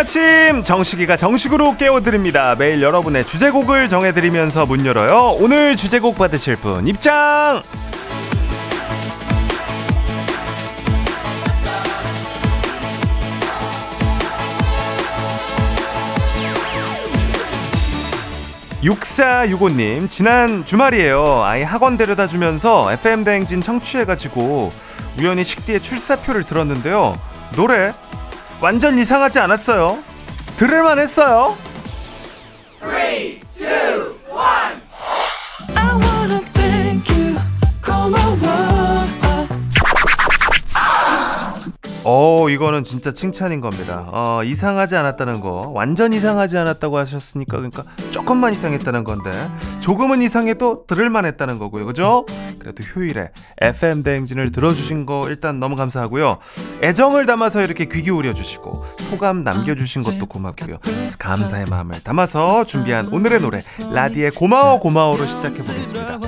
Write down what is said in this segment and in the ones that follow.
아침 정식이가 정식으로 깨워드립니다. 매일 여러분의 주제곡을 정해드리면서 문 열어요. 오늘 주제곡 받으실 분 입장! 육사육오님 지난 주말이에요 아이 학원 데려다 주면서 FM 대행진 청취해가지고 우연히 식디의 출사표를 들었는데요 노래 완전 이상하지 않았어요? 들을만 했어요 어 이거는 진짜 칭찬인 겁니다. 어 이상하지 않았다는 거 완전 이상하지 않았다고 하셨으니까 그러니까 조금만 이상했다는 건데 조금은 이상해도 들을만 했다는 거고요, 그죠? 그래도 휴일에 FM 대행진을 들어주신 거 일단 너무 감사하고요. 애정을 담아서 이렇게 귀 기울여 주시고 소감 남겨주신 것도 고맙고요. 감사의 마음을 담아서 준비한 오늘의 노래 라디의 고마워 고마워로 시작해 보겠습니다.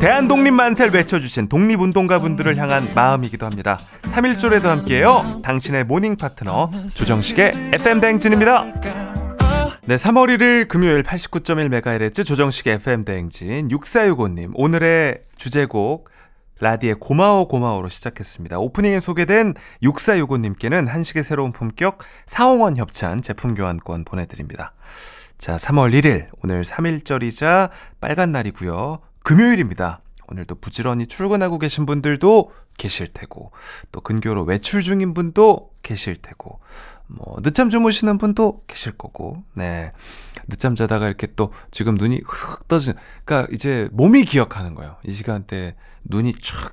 대한독립 만세를 외쳐주신 독립운동가 분들을 향한 마음이기도 합니다. 3일절에도 함께해요. 당신의 morning 파트너 조정식의 FM 대행진입니다. 네, 3월 1일 금요일 89.1MHz 조정식의 FM 대행진 6465님 오늘의 주제곡 라디의 고마워 고마워로 시작했습니다. 오프닝에 소개된 6465님께는 한식의 새로운 품격 사홍원 협찬 제품 교환권 보내드립니다. 자, 3월 1일 오늘 3일절이자 빨간 날이고요. 금요일입니다. 오늘도 부지런히 출근하고 계신 분들도 계실 테고 또 근교로 외출 중인 분도 계실 테고 뭐 늦잠 주무시는 분도 계실 거고 네. 늦잠 자다가 이렇게 또 지금 눈이 흑 떠진 그러니까 이제 몸이 기억하는 거예요. 이 시간대 눈이 촥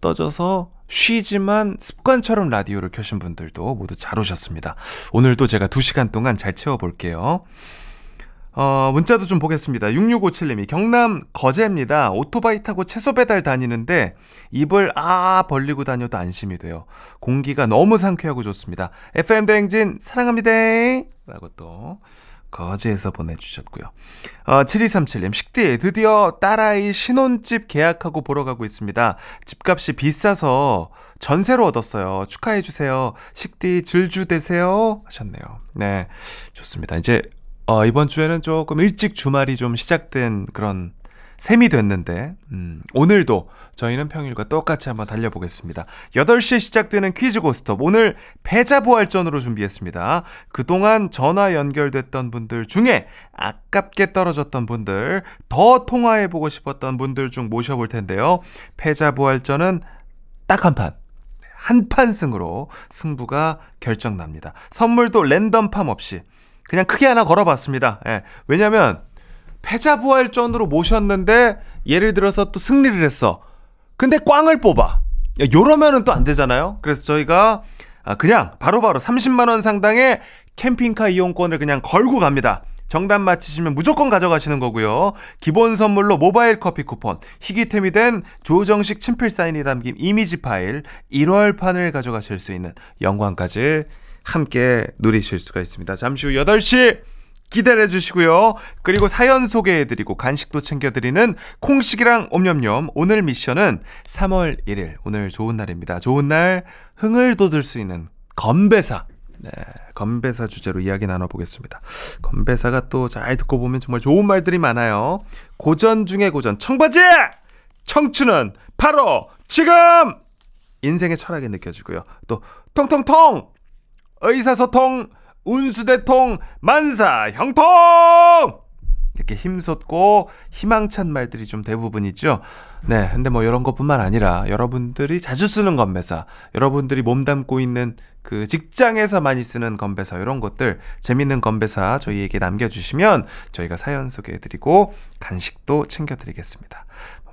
떠져서 쉬지만 습관처럼 라디오를 켜신 분들도 모두 잘 오셨습니다. 오늘도 제가 2시간 동안 잘 채워볼게요 어, 문자도 좀 보겠습니다. 6657님이 경남 거제입니다. 오토바이 타고 채소 배달 다니는데 입을 아 벌리고 다녀도 안심이 돼요. 공기가 너무 상쾌하고 좋습니다. FM 대행진 사랑합니다. 라고 또 거제에서 보내주셨고요. 어, 7237님, 식디, 드디어 딸아이 신혼집 계약하고 보러 가고 있습니다. 집값이 비싸서 전세로 얻었어요. 축하해주세요. 식디, 즐주 되세요. 하셨네요. 네, 좋습니다. 이제 어, 이번 주에는 조금 일찍 주말이 좀 시작된 그런 셈이 됐는데, 음, 오늘도 저희는 평일과 똑같이 한번 달려보겠습니다. 8시에 시작되는 퀴즈 고스톱. 오늘 패자부활전으로 준비했습니다. 그동안 전화 연결됐던 분들 중에 아깝게 떨어졌던 분들, 더 통화해보고 싶었던 분들 중 모셔볼 텐데요. 패자부활전은 딱 한 판. 한 판 승으로 승부가 결정납니다. 선물도 랜덤 팜 없이 그냥 크게 하나 걸어봤습니다. 예. 왜냐면 패자부활전으로 모셨는데 예를 들어서 또 승리를 했어. 근데 꽝을 뽑아. 요러면은 또 안 되잖아요. 그래서 저희가 아, 그냥 바로바로 바로 30만 원 상당의 캠핑카 이용권을 그냥 걸고 갑니다. 정답 맞히시면 무조건 가져가시는 거고요. 기본 선물로 모바일 커피 쿠폰, 희귀템이 된 조정식 친필 사인이 담긴 이미지 파일, 1월판을 가져가실 수 있는 영광까지 함께 누리실 수가 있습니다. 잠시 후 8시 기다려 주시고요. 그리고 사연 소개해 드리고 간식도 챙겨 드리는 콩식이랑 옴념념 오늘 미션은 3월 1일 오늘 좋은 날입니다. 좋은 날 흥을 돋을 수 있는 건배사 네, 건배사 주제로 이야기 나눠보겠습니다. 건배사가 또 잘 듣고 보면 정말 좋은 말들이 많아요. 고전 중에 고전 청바지 청춘은 바로 지금 인생의 철학이 느껴지고요. 또 통통통 의사소통, 운수대통, 만사, 형통! 이렇게 힘솟고 희망찬 말들이 좀 대부분이죠. 네. 근데 뭐 이런 것뿐만 아니라 여러분들이 자주 쓰는 건배사, 여러분들이 몸담고 있는 그 직장에서 많이 쓰는 건배사, 이런 것들, 재밌는 건배사 저희에게 남겨주시면 저희가 사연 소개해드리고 간식도 챙겨드리겠습니다.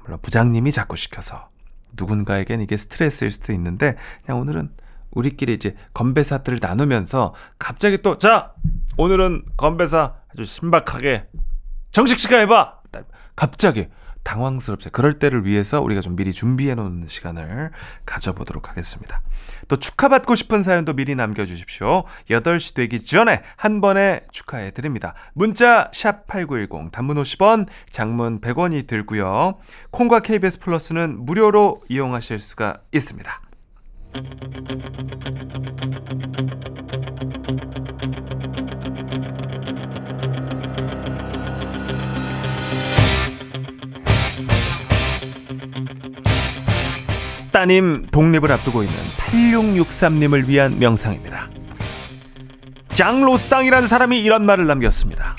물론 부장님이 자꾸 시켜서 누군가에겐 이게 스트레스일 수도 있는데 그냥 오늘은 우리끼리 이제 건배사들을 나누면서 갑자기 또 자 오늘은 건배사 아주 신박하게 정식 시간 해봐 갑자기 당황스럽지 그럴 때를 위해서 우리가 좀 미리 준비해 놓는 시간을 가져보도록 하겠습니다. 또 축하받고 싶은 사연도 미리 남겨주십시오. 8시 되기 전에 한 번에 축하해 드립니다. 문자 샵8910 단문 50원 장문 100원이 들고요. 콩과 KBS 플러스는 무료로 이용하실 수가 있습니다. 따님 독립을 앞두고 있는 8663님을 위한 명상입니다. 장로스땅이라는 사람이 이런 말을 남겼습니다.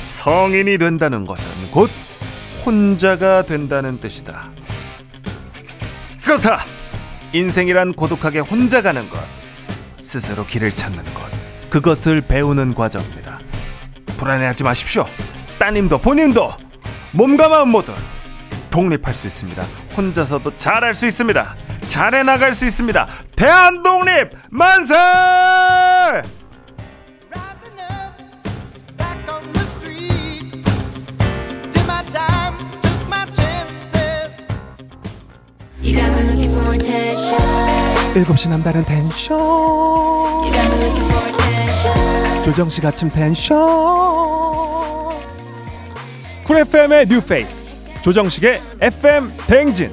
성인이 된다는 것은 곧 혼자가 된다는 뜻이다. 그렇다. 인생이란 고독하게 혼자 가는 것, 스스로 길을 찾는 것, 그것을 배우는 과정입니다. 불안해하지 마십시오. 따님도 본인도 몸과 마음 모두 독립할 수 있습니다. 혼자서도 잘할 수 있습니다. 잘해 나갈 수 있습니다. 대한 독립 만세! 일곱 시 남다른 텐션. 조정식 아침 텐션. 쿨 FM의 뉴페이스 조정식의 FM 대행진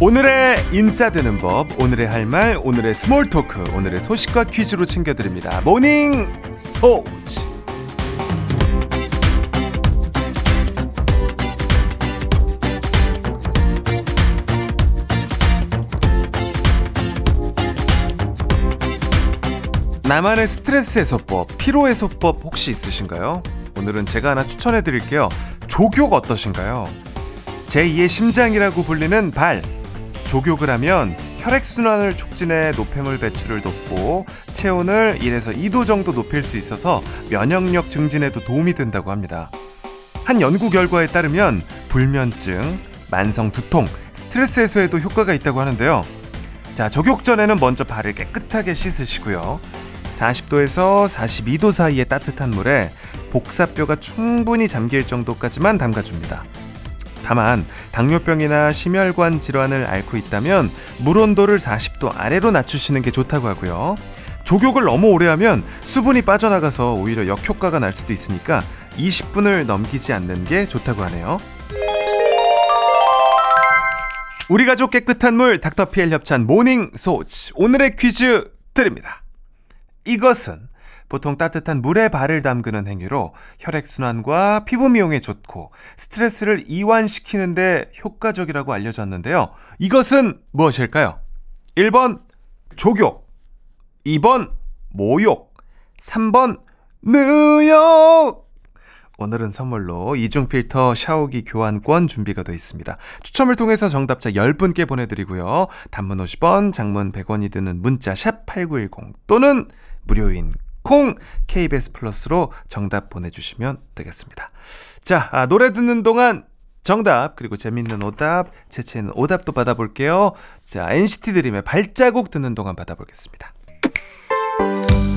오늘의 인싸되는 법, 오늘의 할 말, 오늘의 small talk, 오늘의 소식과 퀴즈로 챙겨드립니다. 모닝 소퀴. 나만의 스트레스 해소법, 피로 해소법 혹시 있으신가요? 오늘은 제가 하나 추천해 드릴게요. 조교 어떠신가요? 제2의 심장이라고 불리는 발, 조교을 하면 혈액순환을 촉진해 노폐물 배출을 돕고 체온을 1에서 2도 정도 높일 수 있어서 면역력 증진에도 도움이 된다고 합니다. 한 연구 결과에 따르면 불면증, 만성 두통, 스트레스 해소에도 효과가 있다고 하는데요. 자, 조격 전에는 먼저 발을 깨끗하게 씻으시고요. 40도에서 42도 사이의 따뜻한 물에 복사뼈가 충분히 잠길 정도까지만 담가줍니다. 다만 당뇨병이나 심혈관 질환을 앓고 있다면 물 온도를 40도 아래로 낮추시는 게 좋다고 하고요. 족욕을 너무 오래 하면 수분이 빠져나가서 오히려 역효과가 날 수도 있으니까 20분을 넘기지 않는 게 좋다고 하네요. 우리 가족 깨끗한 물 닥터피엘 협찬 모닝 소퀴 오늘의 퀴즈 드립니다. 이것은 보통 따뜻한 물에 발을 담그는 행위로 혈액순환과 피부 미용에 좋고 스트레스를 이완시키는데 효과적이라고 알려졌는데요. 이것은 무엇일까요? 1번 조욕, 2번 모욕, 3번 느욕. 오늘은 선물로 이중 필터 샤워기 교환권 준비가 되어 있습니다. 추첨을 통해서 정답자 10분께 보내드리고요. 단문 50원, 장문 100원이 드는 문자 샵8910 또는 무료인 콩 KBS 플러스로 정답 보내주시면 되겠습니다. 자, 아, 노래 듣는 동안 정답 그리고 재밌는 오답, 재치 있는 오답도 받아볼게요. 자, NCT 드림의 발자국 듣는 동안 받아보겠습니다.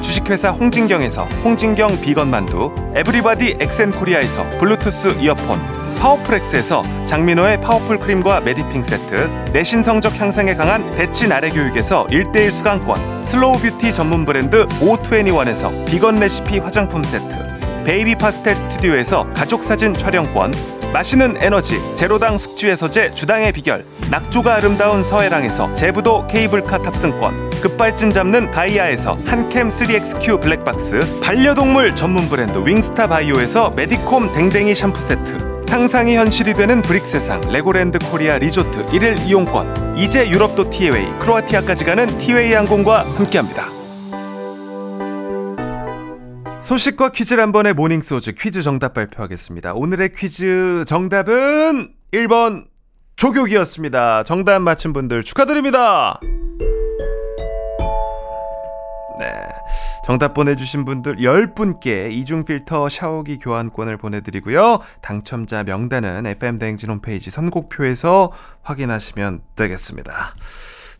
주식회사 홍진경에서 홍진경 비건 만두, 에브리바디 엑센코리아에서 블루투스 이어폰, 파워풀엑스에서 장민호의 파워풀 크림과 메디핑 세트, 내신 성적 향상에 강한 대치 나래 교육에서 1대1 수강권, slow beauty 전문 브랜드 O21에서 비건 레시피 화장품 세트, 베이비 파스텔 스튜디오에서 가족 사진 촬영권, 마시는 에너지 제로당 숙취해소제 주당의 비결 낙조가 아름다운 서해랑에서 제부도 케이블카 탑승권 급발진 잡는 다이아에서 한캠 3XQ 블랙박스 반려동물 전문 브랜드 윙스타 바이오에서 메디콤 댕댕이 샴푸 세트 상상이 현실이 되는 브릭 세상 레고랜드 코리아 리조트 1일 이용권 이제 유럽도 티웨이 크로아티아까지 가는 티웨이 항공과 함께합니다. 소식과 퀴즈를 한 번에 모닝 소퀴 퀴즈 정답 발표하겠습니다. 오늘의 퀴즈 정답은 1번 족욕기였습니다. 정답 맞힌 분들 축하드립니다. 네. 정답 보내주신 분들 10분께 이중 필터 샤워기 교환권을 보내드리고요. 당첨자 명단은 FM대행진 홈페이지 선곡표에서 확인하시면 되겠습니다.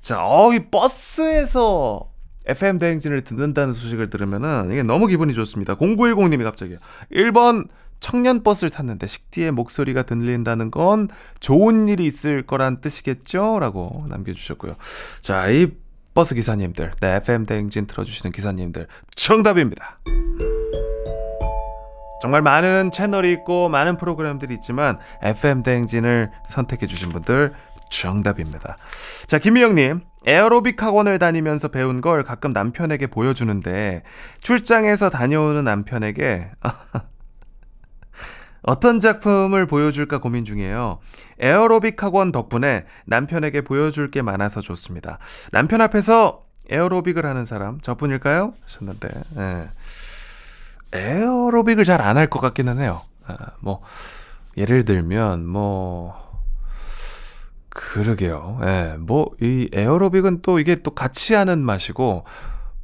자, 어, 이 버스에서 FM대행진을 듣는다는 소식을 들으면은 이게 너무 기분이 좋습니다. 0910님이 갑자기 1번 청년 버스를 탔는데 식디의 목소리가 들린다는 건 좋은 일이 있을 거란 뜻이겠죠? 라고 남겨 주셨고요. 자, 이 버스 기사님들, 네, FM 대행진 틀어 주시는 기사님들, 정답입니다. 정말 많은 채널이 있고 많은 프로그램들이 있지만 FM 대행진을 선택해 주신 분들 정답입니다. 자, 김미영님. 에어로빅 학원을 다니면서 배운 걸 가끔 남편에게 보여주는데 출장에서 다녀오는 남편에게 어떤 작품을 보여줄까 고민 중이에요. 에어로빅 학원 덕분에 남편에게 보여줄 게 많아서 좋습니다. 남편 앞에서 에어로빅을 하는 사람 저뿐일까요? 하셨는데 예. 에어로빅을 잘 안 할 것 같기는 해요. 아, 뭐 예를 들면 뭐 그러게요. 예. 뭐 이 에어로빅은 또 이게 또 같이 하는 맛이고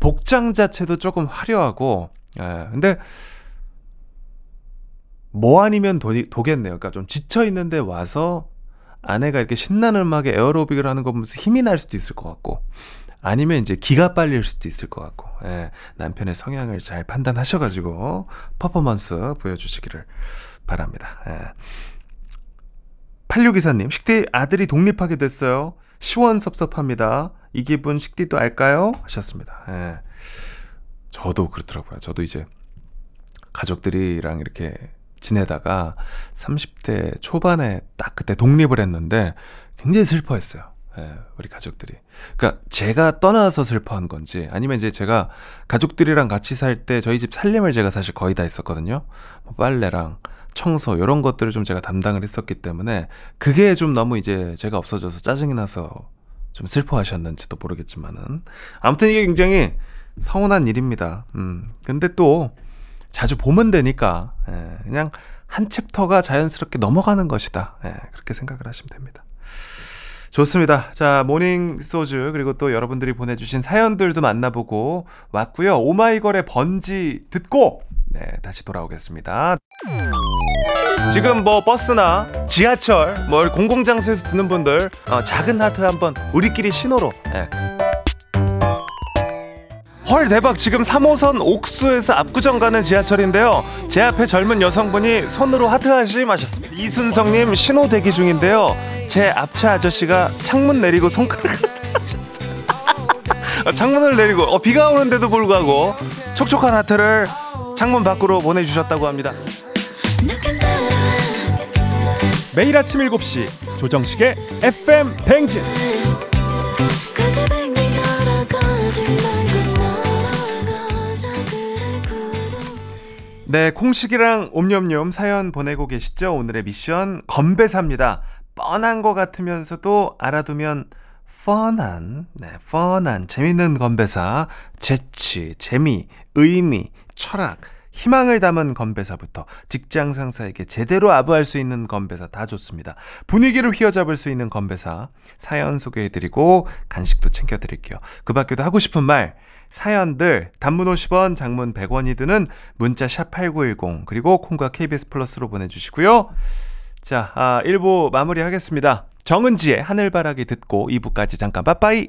복장 자체도 조금 화려하고 예. 근데 뭐 아니면 도, 도겠네요. 그러니까 좀 지쳐 있는데 와서 아내가 이렇게 신나는 음악에 에어로빅을 하는 거 보면서 힘이 날 수도 있을 것 같고 아니면 이제 기가 빨릴 수도 있을 것 같고 예, 남편의 성향을 잘 판단하셔가지고 퍼포먼스 보여주시기를 바랍니다. 예. 86기사님 식디 아들이 독립하게 됐어요. 시원섭섭합니다. 이 기분 식디도 알까요? 하셨습니다. 예. 저도 그렇더라고요. 저도 이제 가족들이랑 이렇게 지내다가 30대 초반에 딱 그때 독립을 했는데 굉장히 슬퍼했어요. 예, 우리 가족들이. 그러니까 제가 떠나서 슬퍼한 건지 아니면 이제 제가 가족들이랑 같이 살 때 저희 집 살림을 제가 사실 거의 다 했었거든요. 뭐 빨래랑 청소 이런 것들을 좀 제가 담당을 했었기 때문에 그게 좀 너무 이제 제가 없어져서 짜증이 나서 좀 슬퍼하셨는지도 모르겠지만은 아무튼 이게 굉장히 서운한 일입니다. 음. 근데 또 자주 보면 되니까 예, 그냥 한 챕터가 자연스럽게 넘어가는 것이다. 예, 그렇게 생각을 하시면 됩니다. 좋습니다. 자, 모닝 소퀴 그리고 또 여러분들이 보내주신 사연들도 만나보고 왔고요. 오마이걸의 번지 듣고 네, 다시 돌아오겠습니다. 지금 뭐 버스나 지하철, 뭐 공공장소에서 듣는 분들 어, 작은 하트 한번 우리끼리 신호로. 네, 헐 대박. 지금 3호선 옥수에서 압구정 가는 지하철인데요. 제 앞에 젊은 여성분이 손으로 하트하시 마셨습니다. 이순성님 신호 대기 중인데요. 제 앞차 아저씨가 창문 내리고 손가락 어, 창문을 내리고. 어, 비가 오는데도 불구하고 촉촉한 하트를 창문 밖으로 보내주셨다고 합니다 매일 아침 7시 조정식의 FM 뱅진 네, 콩식이랑 옴념념 사연 보내고 계시죠? 오늘의 미션 건배사입니다. 뻔한 것 같으면서도 알아두면 펀한, 네, 펀한 재밌는 건배사, 재치, 재미, 의미, 철학, 희망을 담은 건배사부터 직장 상사에게 제대로 아부할 수 있는 건배사 다 좋습니다. 분위기를 휘어잡을 수 있는 건배사 사연 소개해드리고 간식도 챙겨드릴게요. 그 밖에도 하고 싶은 말 사연들 단문 50원, 장문 100원이 드는 문자 샵 8910 그리고 콩과 KBS 플러스로 보내주시고요. 자, 아, 1부 마무리하겠습니다. 정은지의 하늘바라기 듣고 2부까지 잠깐 빠빠이.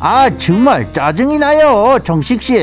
아 정말 짜증이 나요 정식 씨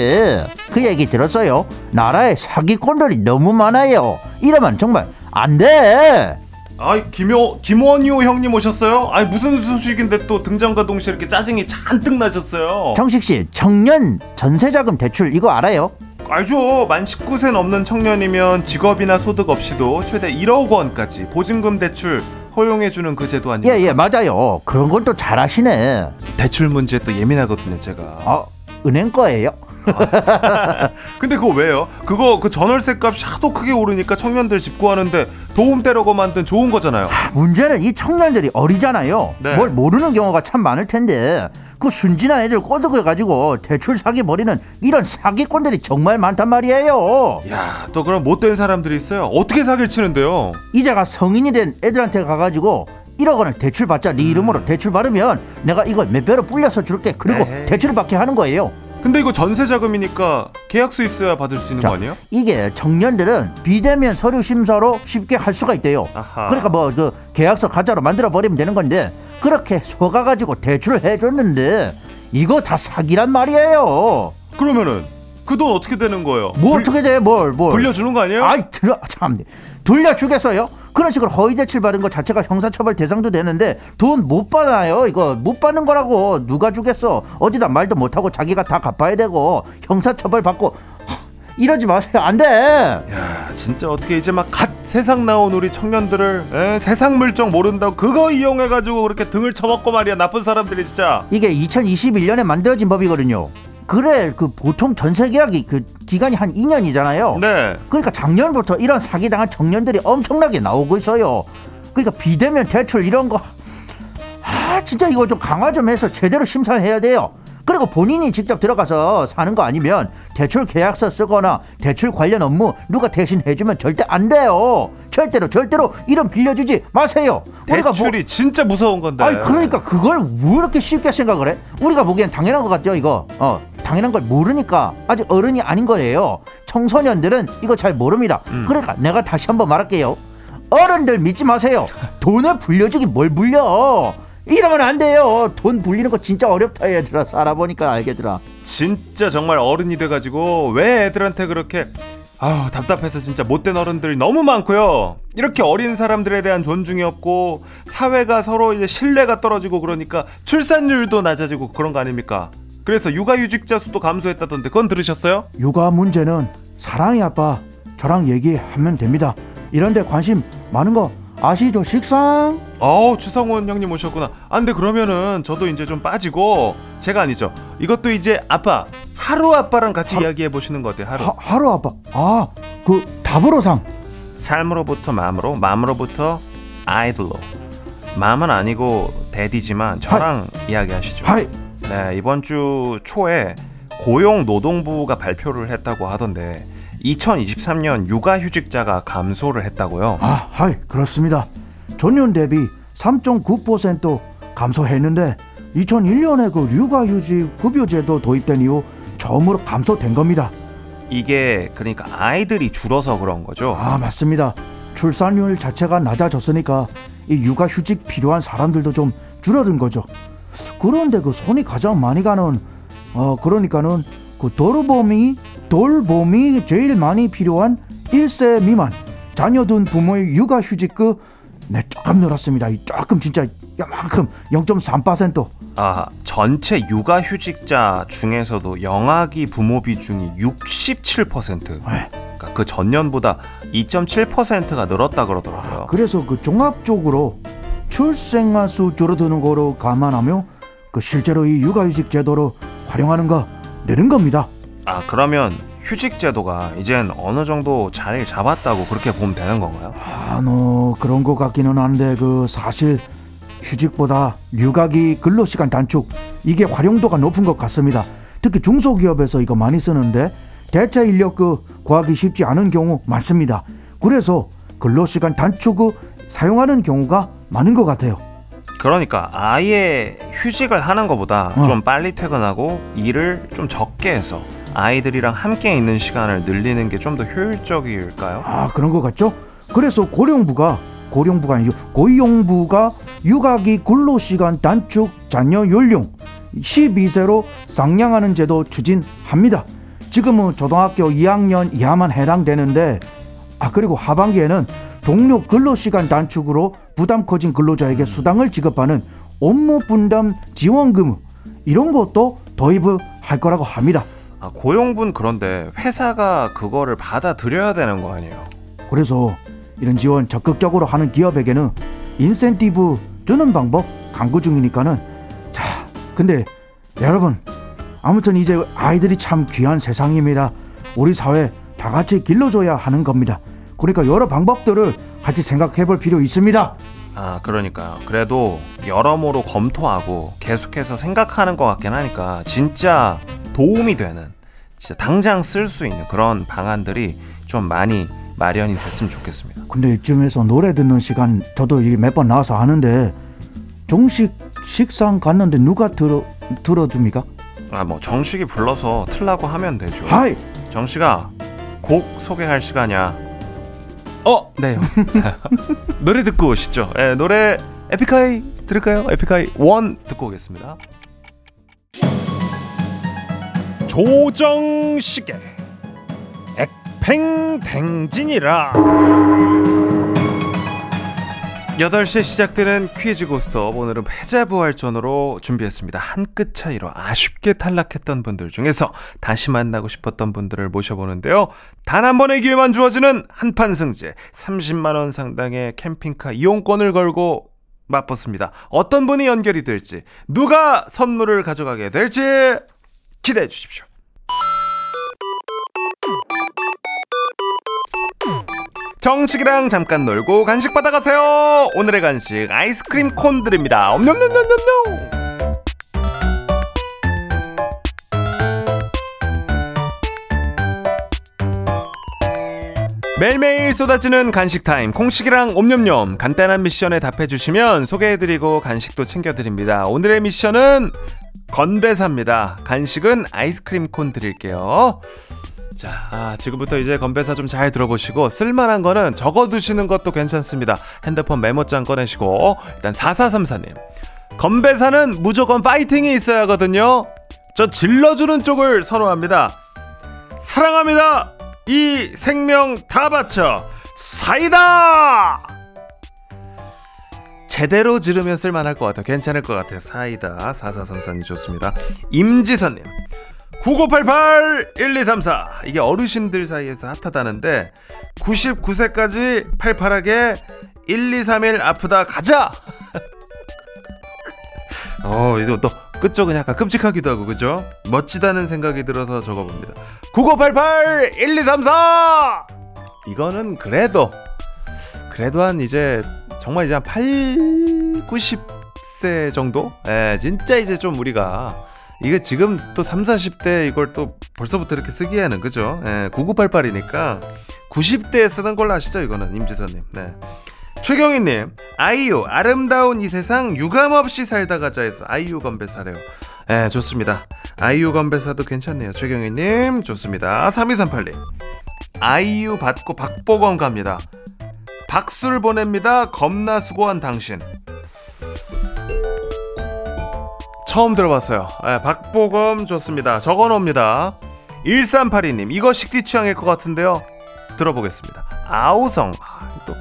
그 얘기 들었어요 나라에 사기꾼들이 너무 많아요 이러면 정말 안돼 아이 김호 김원효 형님 오셨어요? 아니 무슨 소식인데 또 등장과 동시에 이렇게 짜증이 잔뜩 나셨어요? 정식 씨 청년 전세자금 대출 이거 알아요? 알죠. 만 19세 넘는 청년이면 직업이나 소득 없이도 최대 1억 원까지 보증금 대출 허용해주는 그 제도 아니에요? 예예 맞아요 그런 걸 또 잘하시네 대출 문제 또 예민하거든요, 제가. 어 은행 거예요? 근데 그거 왜요? 그거 그 전월세 값이 하도 크게 오르니까 청년들 집 구하는데 도움 되려고 만든 좋은 거잖아요. 문제는 이 청년들이 어리잖아요 네. 뭘 모르는 경우가 참 많을 텐데 그 순진한 애들 꼬드겨 가지고 대출 사기 버리는 이런 사기꾼들이 정말 많단 말이에요 야, 또 그럼 못된 사람들이 있어요. 어떻게 사기를 치는데요? 이자가 성인이 된 애들한테 가가지고 1억 원을 대출 받자 네 이름으로 대출 받으면 내가 이걸 몇 배로 불려서 줄게 그리고 에헤이. 대출을 받게 하는 거예요 근데 이거 전세 자금이니까 계약서 있어야 받을 수 있는 자, 거 아니에요? 이게 청년들은 비대면 서류 심사로 쉽게 할 수가 있대요 아하. 그러니까 뭐 그 계약서 가짜로 만들어 버리면 되는 건데 그렇게 속아가지고 대출을 해줬는데 이거 다 사기란 말이에요 그러면은 그 돈 어떻게 되는 거예요? 뭐 불- 어떻게 돼 뭘 뭘. 돌려주는 거 아니에요? 아이 들어 참 돌려주겠어요? 그런 식으로 허위 대출 받은 것 자체가 형사처벌 대상도 되는데 돈 못 받아요 이거 못 받는 거라고 누가 주겠어 어디다 말도 못하고 자기가 다 갚아야 되고 형사처벌 받고 하, 이러지 마세요. 안 돼. 야 진짜 어떻게 이제 막 갓 세상 나온 우리 청년들을 에? 세상 물정 모른다고 그거 이용해 가지고 그렇게 등을 쳐먹고 말이야. 나쁜 사람들이 진짜. 이게 2021년에 만들어진 법이거든요. 그래 그 보통 전세 계약이 그 기간이 한 2년이잖아요. 네. 그러니까 작년부터 이런 사기당한 청년들이 엄청나게 나오고 있어요. 그러니까 비대면 대출 이런 거, 아 진짜 이거 좀 강화 좀 해서 제대로 심사를 해야 돼요. 그리고 본인이 직접 들어가서 사는 거 아니면 대출 계약서 쓰거나 대출 관련 업무 누가 대신 해주면 절대 안 돼요. 절대로 절대로 이름 빌려주지 마세요. 우리가 뭐- 대출이 진짜 무서운 건데 아니 그러니까 그걸 왜 이렇게 쉽게 생각을 해? 우리가 보기엔 당연한 것 같죠 이거 어 당연한 걸 모르니까 아직 어른이 아닌 거예요 청소년들은 이거 잘 모릅니다 음. 그러니까 내가 다시 한번 말할게요 어른들 믿지 마세요 돈을 불려주기 뭘 불려 이러면 안 돼요. 돈 불리는 거 진짜 어렵다 얘들아. 살아보니까 알겠더라 진짜 정말 어른이 돼가지고 왜 애들한테 그렇게 아우 답답해서 진짜 못된 어른들이 너무 많고요. 이렇게 어린 사람들에 대한 존중이 없고 사회가 서로 이제 신뢰가 떨어지고 그러니까 출산율도 낮아지고 그런 거 아닙니까? 그래서 육아휴직자 수도 감소했다던데 그건 들으셨어요? 육아 문제는 사랑의 아빠 저랑 얘기하면 됩니다. 이런데 관심 많은 거 아시죠? 식상? 어우 추성훈 형님 오셨구나. 아 근데 그러면은 저도 이제 좀 빠지고 제가 아니죠. 이것도 이제 아빠 하루 아빠랑 같이 이야기해 보시는 거 어때요 하루. 하, 하루 아빠. 아 그 답으로상. 삶으로부터 마음으로 마음으로부터 아이들로. mom은 아니고 daddy지만 저랑 이야기하시죠. hi. 네 이번 주 초에 고용 노동부가 발표를 했다고 하던데 2023년 육아휴직자가 감소를 했다고요 아, 하이 그렇습니다. 전년 대비 3.9% 감소했는데 2001년에 그 육아휴직 급여제도 도입된 이후 처음으로 감소된 겁니다. 이게 그러니까 아이들이 줄어서 그런 거죠 아 맞습니다. 출산율 자체가 낮아졌으니까 이 육아휴직 필요한 사람들도 좀 줄어든 거죠. 그런데 그 손이 가장 많이 가는 어 그러니까는 그 돌봄이 돌봄이 제일 많이 필요한 1세 미만 자녀 둔 부모의 육아 휴직그 네 조금 늘었습니다. 이 조금 진짜 요만큼 0.3%. 아 전체 육아휴직자 중에서도 영아기 부모 비중이 67% 네. 그러니까 그 전년보다 2.7%가 늘었다 그러더라고요. 그래서 그 종합적으로 출생아 수 줄어드는 거로 감안하며 그 실제로 이 육아휴직 제도를 활용하는 거 느는 겁니다. 아 그러면 휴직 제도가 이젠 어느 정도 자리를 잡았다고 그렇게 보면 되는 건가요? 아, 뭐 그런 것 같기는 한데 그 사실 휴직보다 육아기 근로시간 단축 이게 활용도가 높은 것 같습니다. 특히 중소기업에서 이거 많이 쓰는데 대체 인력 그 구하기 쉽지 않은 경우 많습니다. 그래서 근로시간 단축을 사용하는 경우가 많은 것 같아요. 그러니까 아예 휴직을 하는 것보다 어. 좀 빨리 퇴근하고 일을 좀 적게 해서 아이들이랑 함께 있는 시간을 늘리는 게 좀 더 효율적일까요? 아 그런 것 같죠? 그래서 고령부가 고령부가 아니죠 고용부가 육아기 근로시간 단축 자녀 연령 12세로 쌍량하는 제도 추진합니다. 지금은 초등학교 2학년 이하만 해당되는데 아 그리고 하반기에는 동료 근로시간 단축으로 부담 커진 근로자에게 수당을 지급하는 업무 분담 지원금 이런 것도 도입을 할 거라고 합니다. 아, 고용분 그런데 회사가 그거를 받아들여야 되는 거 아니에요? 그래서 이런 지원 적극적으로 하는 기업에게는 인센티브 주는 방법 강구 중이니까는 자 근데 여러분 아무튼 이제 아이들이 참 귀한 세상입니다 우리 사회 다 같이 길러줘야 하는 겁니다 그러니까 여러 방법들을 같이 생각해 볼 필요 있습니다 아 그러니까요. 그래도 여러모로 검토하고 계속해서 생각하는 것 같긴 하니까 진짜 도움이 되는 진짜 당장 쓸 수 있는 그런 방안들이 좀 많이 마련이 됐으면 좋겠습니다. 근데 이쯤에서 노래 듣는 시간 저도 이게 몇 번 나와서 하는데 정식 식상 갔는데 누가 들어 들어줍니까? 아 뭐 정식이 불러서 틀라고 하면 되죠. hi 정식아 곡 소개할 시간이야. 어, 네. 노래 듣고 오시죠. 예, 노래 에픽하이 들을까요? 에픽하이 One 듣고 오겠습니다. 조정식의 액팽댕진이라 8시에 시작되는 퀴즈 고스톱 오늘은 패자부활전으로 준비했습니다. 한 끗 차이로 아쉽게 탈락했던 분들 중에서 다시 만나고 싶었던 분들을 모셔보는데요. 단 한 번의 기회만 주어지는 한판 승제 30만 원 상당의 캠핑카 이용권을 걸고 맛봤습니다. 어떤 분이 연결이 될지 누가 선물을 가져가게 될지 기대해 주십시오. 정식이랑 잠깐 놀고 간식 받아가세요. 오늘의 간식 아이스크림 콘 드립니다. 엄냠냠냠냠냠. 매일매일 쏟아지는 간식 타임 콩식이랑 옴념념 간단한 미션에 답해주시면 소개해드리고 간식도 챙겨드립니다. 오늘의 미션은 건배사입니다. 간식은 아이스크림 콘 드릴게요. 자, 아, 지금부터 이제 건배사 좀 잘 들어보시고 쓸만한 거는 적어두시는 것도 괜찮습니다. 핸드폰 메모장 꺼내시고 일단 4434님 건배사는 무조건 파이팅이 있어야 하거든요. 저 질러주는 쪽을 선호합니다. 사랑합니다. 이 생명 다 바쳐 사이다. 제대로 지르면 쓸만할 것 같아요. 괜찮을 것 같아요. 사이다 4434님 좋습니다. 임지선님. 9988 1234 이게 어르신들 사이에서 핫하다는데 99세까지 팔팔하게 1, 2, 3일 아프다. 가자! 어 이거 또 끝쪽은 약간 끔찍하기도 하고 그죠? 멋지다는 생각이 들어서 적어봅니다. 9988 1234 이거는 그래도 그래도 한 이제 정말 이제 한 8, 90세 정도 예 진짜 이제 좀 우리가 이게 지금 또 3, 40대 이걸 또 벌써부터 이렇게 쓰기에는 그죠? 예, 9988이니까 90대에 쓰는 걸로 아시죠? 이거는 임지선님. 네. 최경희님, 아이유 아름다운 이 세상 유감 없이 살다 가자 해서 아이유 건배 사래요. 예, 좋습니다. 아이유 건배사도 괜찮네요. 최경희님, 좋습니다. 3238님, 아이유 받고 박보검 갑니다. 박수를 보냅니다. 겁나 수고한 당신. 처음 들어봤어요. 네, 박보검 좋습니다. 적어 놓습니다. 1382님 이거 식디 취향일 것 같은데요. 들어보겠습니다. 아우성 아, 또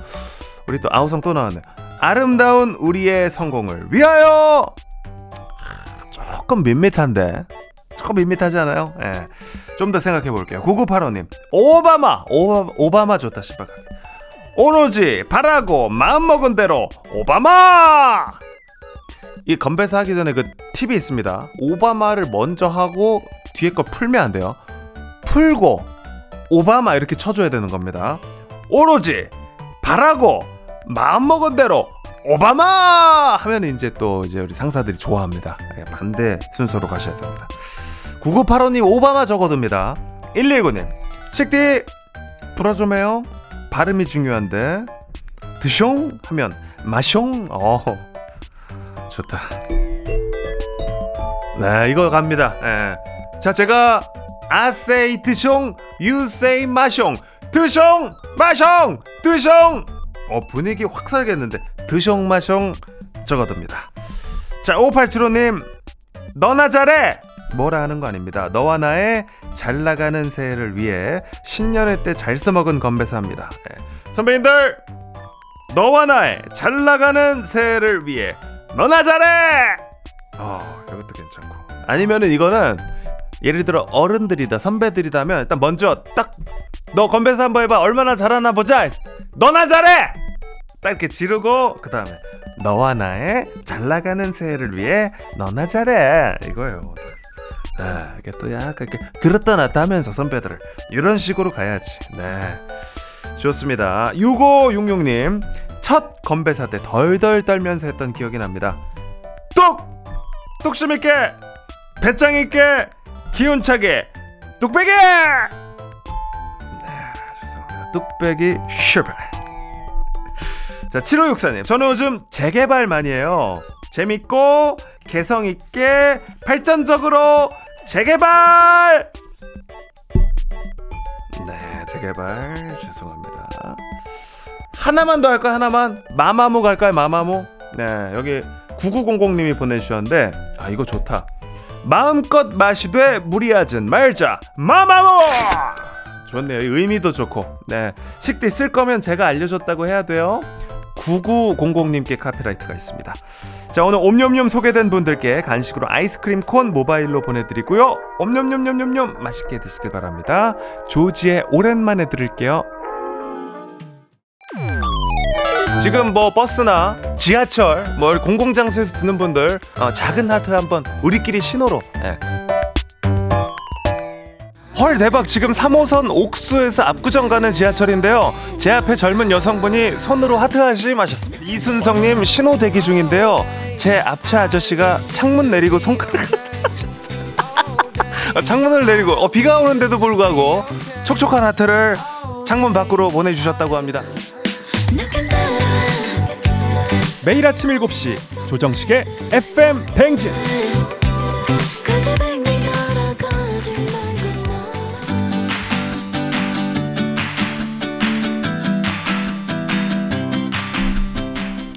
우리 또 아우성 또 나왔네요. 아름다운 우리의 성공을 위하여 조금 밋밋한데 조금 밋밋하지 않아요? 예. 좀더 생각해 볼게요. 9985님 오바마 오바, 오바마 좋다 싶박하게 오로지 바라고 마음먹은 대로 오바마 이 건배사 하기 전에 그 팁이 있습니다. 오바마를 먼저 하고 뒤에 거 풀면 안 돼요. 풀고 오바마 이렇게 쳐줘야 되는 겁니다. 오로지 바라고 마음먹은 대로 오바마 하면 이제 또 이제 우리 상사들이 좋아합니다. 예, 반대 순서로 가셔야 됩니다. 9985님 오바마 적어둡니다. 119님 식디 불어 좀 해요. 발음이 중요한데 드숑 하면 마숑 어 좋다. 네, 이거 갑니다. 예. 자, 제가 say 드숑, say 마숑, 드숑, 마숑, 드숑. 어, 분위기 확 살겠는데 드숑, 마숑 적어둡니다. 자, 5875님 너나 잘해 뭐라 하는 거 아닙니다. 너와 나의 잘 나가는 새해를 위해 신년회 때 잘 써먹은 건배사입니다. 네. 선배님들 너와 나의 잘 나가는 새해를 위해 너나 잘해! 어 이것도 괜찮고. 아니면은 이거는 예를 들어 어른들이다 선배들이다면 일단 먼저 딱 너 건배사 한번 해봐. 얼마나 잘하나 보자. 너나 잘해! 딱 이렇게 지르고 그 다음에 너와 나의 잘 나가는 새해를 위해 너나 잘해. 이거예요 아, 이게 또 약간 이렇게 들었다 놨다 하면서 선배들을 이런 식으로 가야지. 네. 좋습니다. 6566님 첫 건배사 때 덜덜 떨면서 했던 기억이 납니다. 뚝! 뚝심 있게! 배짱 있게! 기운차게! 뚝배기! 네 뚝배기 슈발 자 7564님 저는 요즘 재개발 많이 해요. 재밌고 개성 있게 발전적으로 재개발! 네 재개발. 죄송합니다. 하나만 더 할까요? 하나만? 마마무 갈까요? 마마무? 네 여기 9900님이 보내주셨는데 아 이거 좋다. 마음껏 마시되 무리하진 말자. 마마무! 좋네요. 의미도 좋고. 네 식대 쓸 거면 제가 알려줬다고 해야 돼요. 9900님께 카피라이트가 있습니다. 자 오늘 옴뇸뇸 소개된 분들께 간식으로 아이스크림 콘 모바일로 보내드리고요. 옴뇸뇸뇸뇸 맛있게 드시길 바랍니다. 조지의 오랜만에 들을게요. 지금 뭐 버스나 지하철 뭐 공공장소에서 듣는 분들 어, 작은 하트 한번 우리끼리 신호로 예. 헐 대박. 지금 3호선 옥수에서 압구정 가는 지하철인데요. 제 앞에 젊은 여성분이 손으로 하트하시 마셨습니다. 이순성님 신호 대기 중인데요. 제 앞차 아저씨가 창문 내리고 손가락 하셨어요. 어, 창문을 내리고. 어, 비가 오는데도 불구하고 촉촉한 하트를 창문 밖으로 보내주셨다고 합니다. 매일 아침 7시 조정식의 FM 뱅진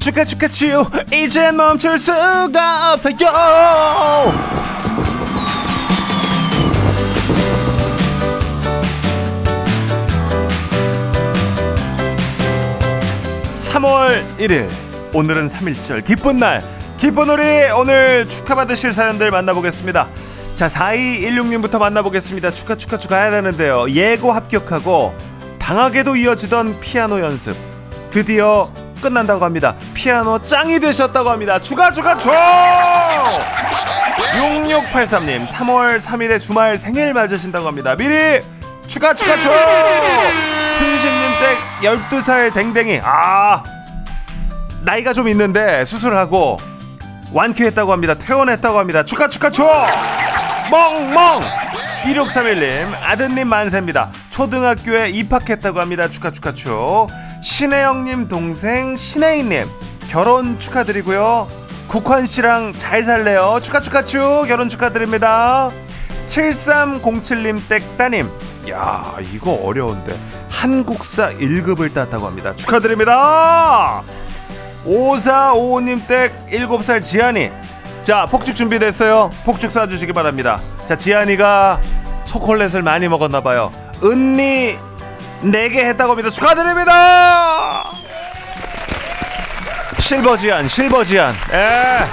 축하 축하 츄 이젠 멈출 수가 없어요. 3월 1일. 오늘은 3일절. 기쁜 날. 기쁜 우리 오늘 축하받으실 사연들 만나보겠습니다. 자 4216님부터 만나보겠습니다. 축하 축하 축하해야 되는데요. 예고 합격하고 방학에도 이어지던 피아노 연습. 드디어 끝난다고 합니다 피아노 짱이 되셨다고 합니다 축하 축하 축 6683님 3월 3일에 주말 생일 맞으신다고 합니다 미리 축하 축하 축 순심님 댁 12살 댕댕이 아 나이가 좀 있는데 수술하고 완쾌했다고 합니다. 퇴원했다고 합니다. 축하 축하 축! 멍멍! 2631님 아드님 만세입니다. 초등학교에 입학했다고 합니다. 축하 축하 축! 신혜영님 동생 신혜인님 결혼 축하드리고요. 국환 씨랑 잘 살래요. 축하 축하 축! 결혼 축하드립니다. 7307님 댁 따님 야 이거 어려운데 한국사 1급을 땄다고 합니다. 축하드립니다. 5455님 댁 7살 지안이 자 폭죽 준비됐어요 폭죽 쏴주시기 바랍니다 자 지안이가 초콜릿을 많이 먹었나봐요 은니 4개 했다고 합니다. 축하드립니다! 실버 지안 실버 지안. 예.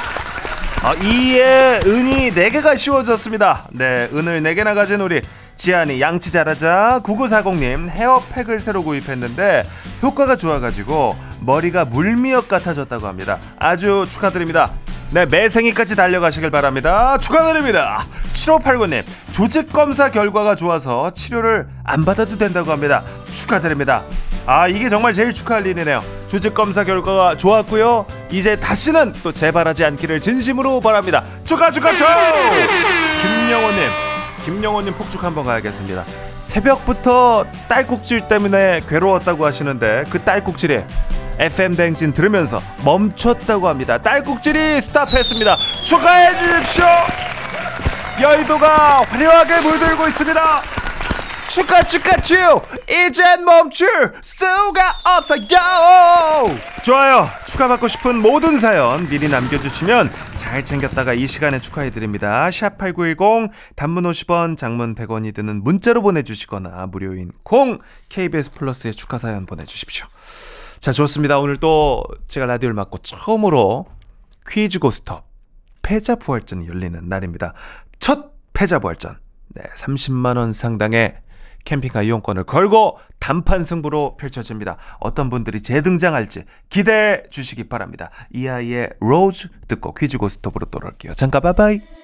아, 이에 은이 4개가 씌워졌습니다. 네 은을 4개나 가진 우리 지안이 양치 잘하자 9940님 헤어팩을 새로 구입했는데 효과가 좋아가지고 머리가 물미역 같아졌다고 합니다. 아주 축하드립니다 네 매생이까지 달려가시길 바랍니다. 축하드립니다. 7589님 조직검사 결과가 좋아서 치료를 안 받아도 된다고 합니다. 축하드립니다. 아 이게 정말 제일 축하할 일이네요. 조직검사 결과가 좋았고요. 이제 다시는 또 재발하지 않기를 진심으로 바랍니다. 축하 축하 축 김영호님 김영호님 폭죽 한번 가야겠습니다. 새벽부터 딸꾹질 때문에 괴로웠다고 하시는데 그 딸꾹질이 FM 댕진 들으면서 멈췄다고 합니다. 딸꾹질이 스탑했습니다. 축하해 주십시오. 여의도가 화려하게 물들고 있습니다. 축하 축하 츄 이젠 멈출 수가 없어요! 좋아요. 축하받고 싶은 모든 사연 미리 남겨주시면 잘 챙겼다가 이 시간에 축하해드립니다. 샵8910 단문 50원 장문 100원이 드는 문자로 보내주시거나 무료인 콩 KBS 플러스에 축하 사연 보내주십시오. 자 좋습니다. 오늘 또 제가 라디오를 맡고 처음으로 퀴즈 고스톱 패자 부활전이 열리는 날입니다. 첫 패자 부활전. 네, 30만 원 상당의 캠핑카 이용권을 걸고 단판 승부로 펼쳐집니다. 어떤 분들이 재등장할지 기대해 주시기 바랍니다. 이하이의 Rose 듣고 퀴즈 고스톱으로 돌아올게요. 잠깐 bye bye.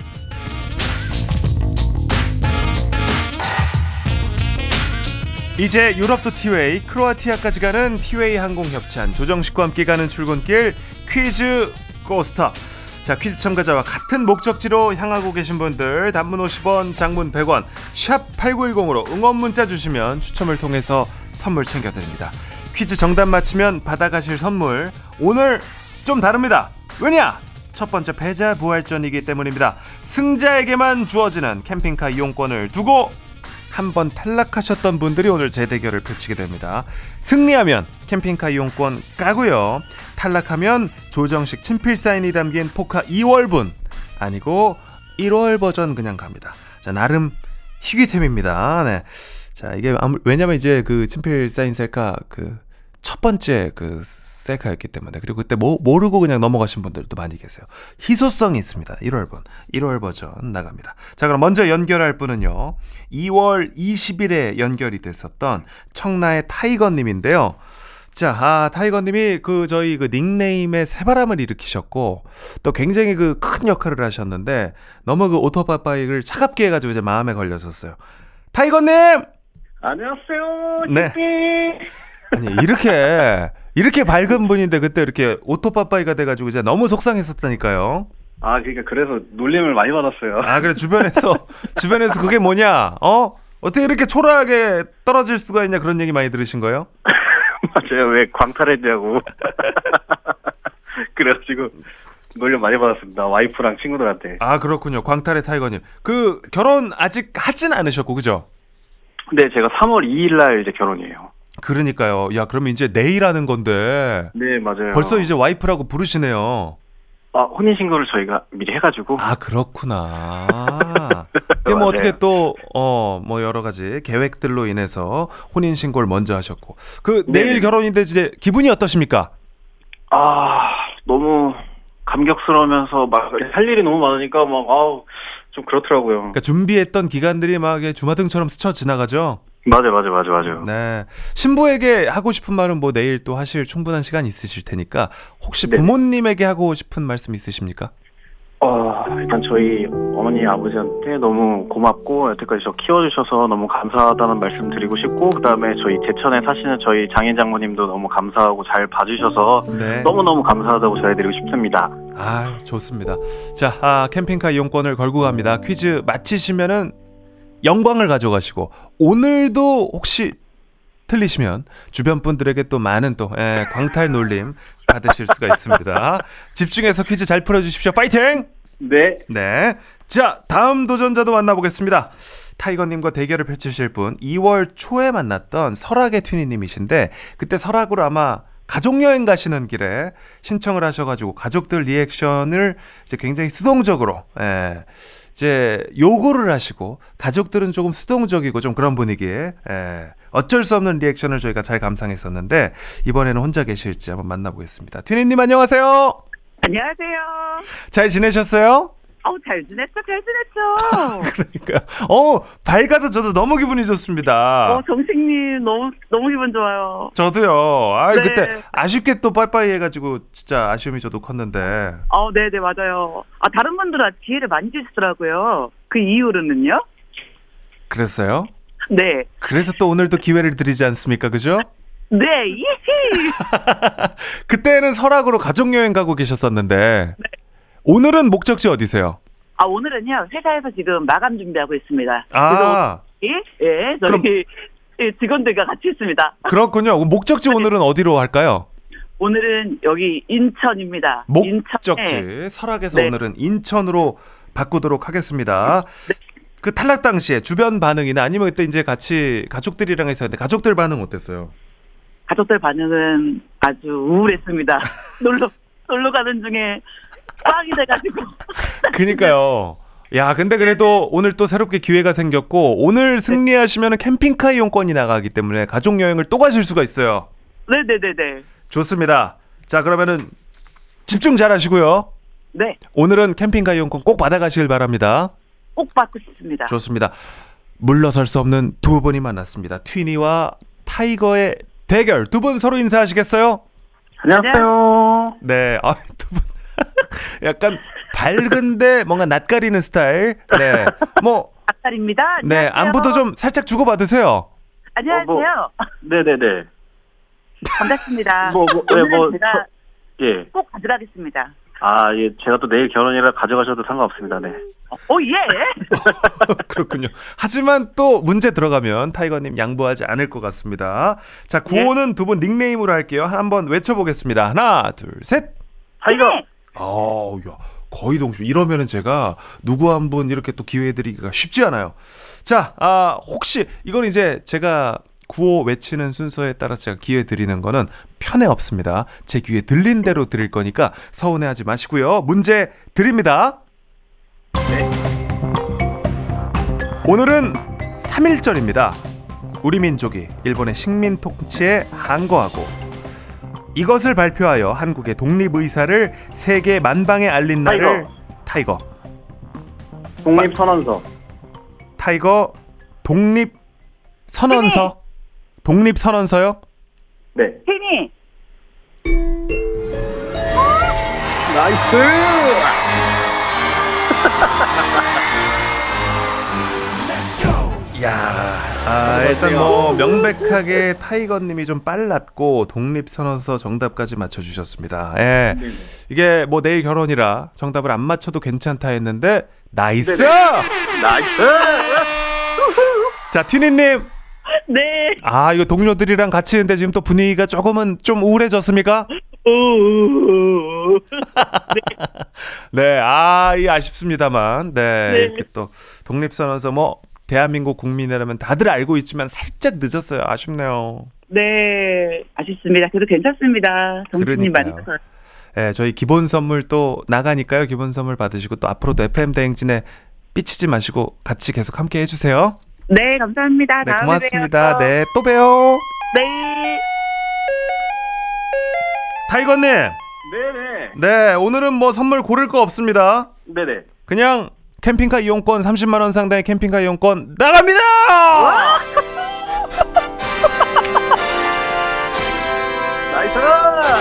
이제 유럽도 티웨이, 크로아티아까지 가는 티웨이 항공 협찬 조정식과 함께 가는 출근길 퀴즈 고스톱. 자 퀴즈 참가자와 같은 목적지로 향하고 계신 분들 단문 50원, 장문 100원, 샵 8910으로 응원 문자 주시면 추첨을 통해서 선물 챙겨드립니다. 퀴즈 정답 맞히면 받아가실 선물 오늘 좀 다릅니다. 왜냐? 첫 번째 패자 부활전이기 때문입니다. 승자에게만 주어지는 캠핑카 이용권을 두고 한 번 탈락하셨던 분들이 오늘 재대결을 펼치게 됩니다. 승리하면 캠핑카 이용권 까고요. 탈락하면 조정식 친필 사인이 담긴 포카 2월분 아니고 1월 버전 그냥 갑니다. 자 나름 희귀템입니다. 네. 자 이게 아무 왜냐면 이제 그 친필 사인 셀카 그 첫 번째 그 셀카였기 때문에 그리고 그때 모, 모르고 그냥 넘어가신 분들도 많이 계세요. 희소성이 있습니다. 1월분 1월 버전 나갑니다. 자 그럼 먼저 연결할 분은요. 2월 20일에 연결이 됐었던 청라의 타이거님인데요. 자, 아, 타이거님이 그 저희 그 닉네임에 새바람을 일으키셨고 또 굉장히 그 큰 역할을 하셨는데 너무 그 오토바이크를 차갑게 해가지고 이제 마음에 걸렸었어요. 타이거님! 안녕하세요. 네. 네. 아니 이렇게 이렇게 밝은 분인데 그때 이렇게 오토바이가 돼가지고 이제 너무 속상했었다니까요. 아, 그러니까 그래서 놀림을 많이 받았어요. 아 그래 주변에서 주변에서 그게 뭐냐? 어? 어떻게 이렇게 초라하게 떨어질 수가 있냐 그런 얘기 많이 들으신 거예요? 맞아요. 왜 광탈했냐고. 그래가지고 놀림 많이 받았습니다. 와이프랑 친구들한테. 아 그렇군요. 광탈의 타이거님. 그 결혼 아직 하진 않으셨고 그죠? 네, 제가 3월 2일 날 이제 결혼이에요. 그러니까요. 야 그러면 이제 내일 하는 건데 네, 맞아요. 벌써 이제 와이프라고 부르시네요. 아, 혼인 신고를 저희가 미리 해가지고. 아 그렇구나. 그게 뭐. 어떻게 또 어 뭐 여러 가지 계획들로 인해서 혼인 신고를 먼저 하셨고 그 네. 내일 결혼인데 이제 기분이 어떠십니까? 아, 너무 감격스러우면서 막 할 일이 너무 많으니까 막 아우 좀 그렇더라고요. 그러니까 준비했던 기간들이 막 이게 주마등처럼 스쳐 지나가죠. 맞아요, 맞아요, 맞아요, 맞아요. 네. 신부에게 하고 싶은 말은 뭐 내일 또 하실 충분한 시간 있으실 테니까 혹시 네. 부모님에게 하고 싶은 말씀 있으십니까? 어, 일단 저희 어머니 아버지한테 너무 고맙고 여태까지 저 키워주셔서 너무 감사하다는 말씀 드리고 싶고 그 다음에 저희 제천에 사시는 저희 장인 장모님도 너무 감사하고 잘 봐주셔서 네. 너무너무 감사하다고 전해드리고 싶습니다. 아, 좋습니다. 자, 아, 캠핑카 이용권을 걸고 갑니다. 퀴즈 마치시면은 영광을 가져가시고 오늘도 혹시 틀리시면 주변 분들에게 또 많은 또 예, 광탈 놀림 받으실 수가 있습니다. 집중해서 퀴즈 잘 풀어주십시오. 파이팅! 네. 네. 자, 다음 도전자도 만나보겠습니다. 타이거님과 대결을 펼치실 분, 2월 초에 만났던 설악의 튜니님이신데, 그때 설악으로 아마 가족 여행 가시는 길에 신청을 하셔가지고 가족들 리액션을 이제 굉장히 수동적으로 예, 이제 요구를 하시고 가족들은 조금 수동적이고 좀 그런 분위기에 예, 어쩔 수 없는 리액션을 저희가 잘 감상했었는데 이번에는 혼자 계실지 한번 만나보겠습니다. 튜니님 안녕하세요. 안녕하세요. 잘 지내셨어요? 어우, 잘 지냈죠? 잘 지냈죠? 그러니까 어 밝아서 저도 너무 기분이 좋습니다. 어, 정식님, 너무, 너무 기분 좋아요. 저도요. 아 네. 그때 아쉽게 또 빠이빠이 해가지고 진짜 아쉬움이 저도 컸는데. 어, 네네, 맞아요. 아, 다른 분들은 기회를 많이 주시더라고요. 그 이후로는요? 그랬어요? 네. 그래서 또 오늘도 기회를 드리지 않습니까, 그죠? 네, 이히! 그때는 설악으로 가족 여행 가고 계셨었는데 오늘은 목적지 어디세요? 아, 오늘은요, 회사에서 지금 마감 준비하고 있습니다. 그래서 아 예, 예, 저희 그럼- 예, 직원들과 같이 있습니다. 그렇군요. 목적지 오늘은 어디로 할까요? 오늘은 여기 인천입니다. 인천에 목적지 설악에서 네. 오늘은 인천으로 바꾸도록 하겠습니다. 그 탈락 당시에 주변 반응이나 아니면 그때 이제 같이 가족들이랑 했었는데 가족들 반응 어땠어요? 가족들 반응은 아주 우울했습니다. 놀러, 놀러 가는 중에 빵이 돼가지고. 그니까요. 야, 근데 그래도 오늘 또 새롭게 기회가 생겼고 오늘 승리하시면 캠핑카 이용권이 나가기 때문에 가족 여행을 또 가실 수가 있어요. 네네네네. 좋습니다. 자, 그러면은 집중 잘 하시고요. 네, 오늘은 캠핑카 이용권 꼭 받아가시길 바랍니다. 꼭 받고 싶습니다. 좋습니다. 물러설 수 없는 두 분이 만났습니다. 튀니와 타이거의 대결. 두 분 서로 인사하시겠어요? 안녕하세요. 네. 아, 두 분. 약간 밝은데 뭔가 낯가리는 스타일. 네. 뭐, 아딸입니다. 네. 안부도 좀 살짝 주고 받으세요. 안녕하세요. 네네네. 반갑습니다. 뭐, 뭐, 네, 오늘은 뭐, 제가 예. 꼭 가져가겠습니다. 아, 예. 제가 또 내일 결혼이라 가져가셔도 상관없습니다. 네. 오 예. 그렇군요. 하지만 또 문제 들어가면 타이거님 양보하지 않을 것 같습니다. 자, 구호는 두 분 닉네임으로 할게요. 한번 외쳐보겠습니다. 하나, 둘, 셋. 타이거! 네. 어우, 야, 거의 동시. 이러면은 제가 누구 한 분 이렇게 또 기회 드리기가 쉽지 않아요. 자, 아, 혹시 이건 이제 제가 구호 외치는 순서에 따라서 제가 기회 드리는 거는 편에 없습니다. 제 귀에 들린 대로 드릴 거니까 서운해 하지 마시고요. 문제 드립니다. 오늘은 3.1절입니다. 우리 민족이 일본의 식민 통치에 항거하고 이것을 발표하여 한국의 독립 의사를 세계 만방에 알린 날을 타이거 독립 선언서. 타이거 독립 선언서 독립 선언서요? 네. 튜니. nice! 야, 아, 일단 뭐 명백하게 타이거님이 좀 빨랐고 독립 선언서 정답까지 맞춰주셨습니다. 예, 이게 뭐 내일 결혼이라 정답을 안 맞춰도 괜찮다 했는데 nice. nice! 자, 튜니님, 네. 아 이거 동료들이랑 같이 있는데 지금 또 분위기가 조금은 좀 우울해졌습니까? 우우우우. 네, 아, 이 아쉽습니다만, 네, 네. 이렇게 또 독립선언서 뭐 대한민국 국민이라면 다들 알고 있지만 살짝 늦었어요. 아쉽네요. 네. 아쉽습니다. 그래도 괜찮습니다. 정신님 많이. 커요. 예, 저희 기본 선물 또 나가니까요. 기본 선물 받으시고 또 앞으로도 FM 대행진에 삐치지 마시고 같이 계속 함께 해주세요. 네, 감사합니다. 네, 다음에 고맙습니다. 봬요. 네, 또 봬요. 네. 타이거님, 네네. 네, 오늘은 뭐 선물 고를 거 없습니다. 네네. 그냥 캠핑카 이용권 30만 원 상당의 캠핑카 이용권 나갑니다.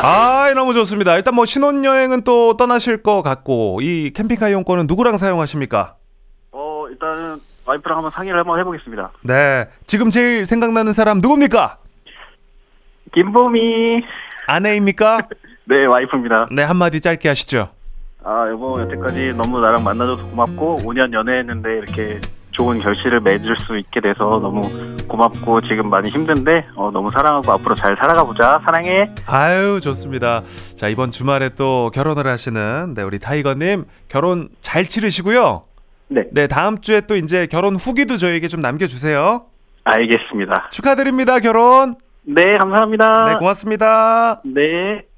아, 너무 좋습니다. 일단 뭐 신혼여행은 또 떠나실 것 같고 이 캠핑카 이용권은 누구랑 사용하십니까? 어, 일단은 와이프랑 한번 상의를 한번 해보겠습니다. 네, 지금 제일 생각나는 사람 누굽니까? 김보미. 아내입니까? 네, 와이프입니다. 네, 한마디 짧게 하시죠. 아, 여보, 여태까지 너무 나랑 만나줘서 고맙고, 5년 연애했는데 이렇게 좋은 결실을 맺을 수 있게 돼서 너무 고맙고, 지금 많이 힘든데, 어, 너무 사랑하고 앞으로 잘 살아가 보자. 사랑해. 아유, 좋습니다. 자, 이번 주말에 또 결혼을 하시는 네, 우리 타이거님 결혼 잘 치르시고요. 네. 네, 다음 주에 또 이제 결혼 후기도 저희에게 좀 남겨주세요. 알겠습니다. 축하드립니다, 결혼. 네, 감사합니다. 네, 고맙습니다. 네.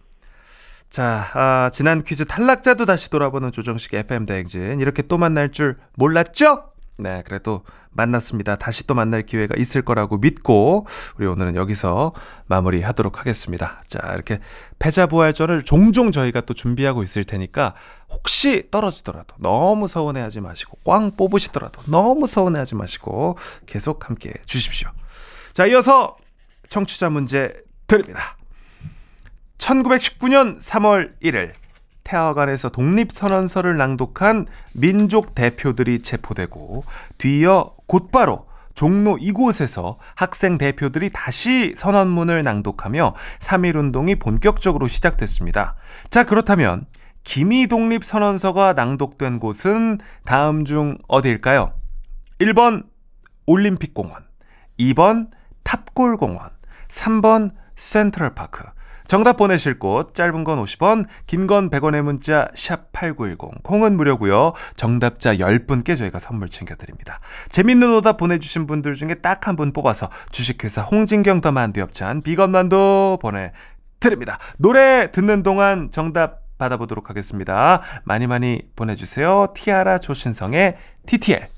자, 아, 지난 퀴즈 탈락자도 다시 돌아보는 조정식 FM 대행진. 이렇게 또 만날 줄 몰랐죠? 네, 그래도 만났습니다. 다시 또 만날 기회가 있을 거라고 믿고 우리 오늘은 여기서 마무리하도록 하겠습니다. 자, 이렇게 패자부활전을 종종 저희가 또 준비하고 있을 테니까 혹시 떨어지더라도 너무 서운해하지 마시고 꽝 뽑으시더라도 너무 서운해하지 마시고 계속 함께 해 주십시오. 자, 이어서 청취자 문제 드립니다. 1919년 3월 1일 태화관에서 독립선언서를 낭독한 민족 대표들이 체포되고 뒤이어 곧바로 종로 이곳에서 학생 대표들이 다시 선언문을 낭독하며 3.1운동이 본격적으로 시작됐습니다. 자, 그렇다면 기미 독립선언서가 낭독된 곳은 다음 중 어디일까요? 1번 올림픽공원, 2번 탑골공원, 3번 센트럴파크. 정답 보내실 곳 짧은 건 50원, 긴 건 100원의 문자 샵 8910. 콩은 무료고요. 정답자 10분께 저희가 선물 챙겨 드립니다. 재밌는 오답 보내 주신 분들 중에 딱 한 분 뽑아서 주식회사 홍진경 더 만두엽찬 비건 만두 보내 드립니다. 노래 듣는 동안 정답 받아보도록 하겠습니다. 많이 많이 보내 주세요. 티아라 조신성의 TTL.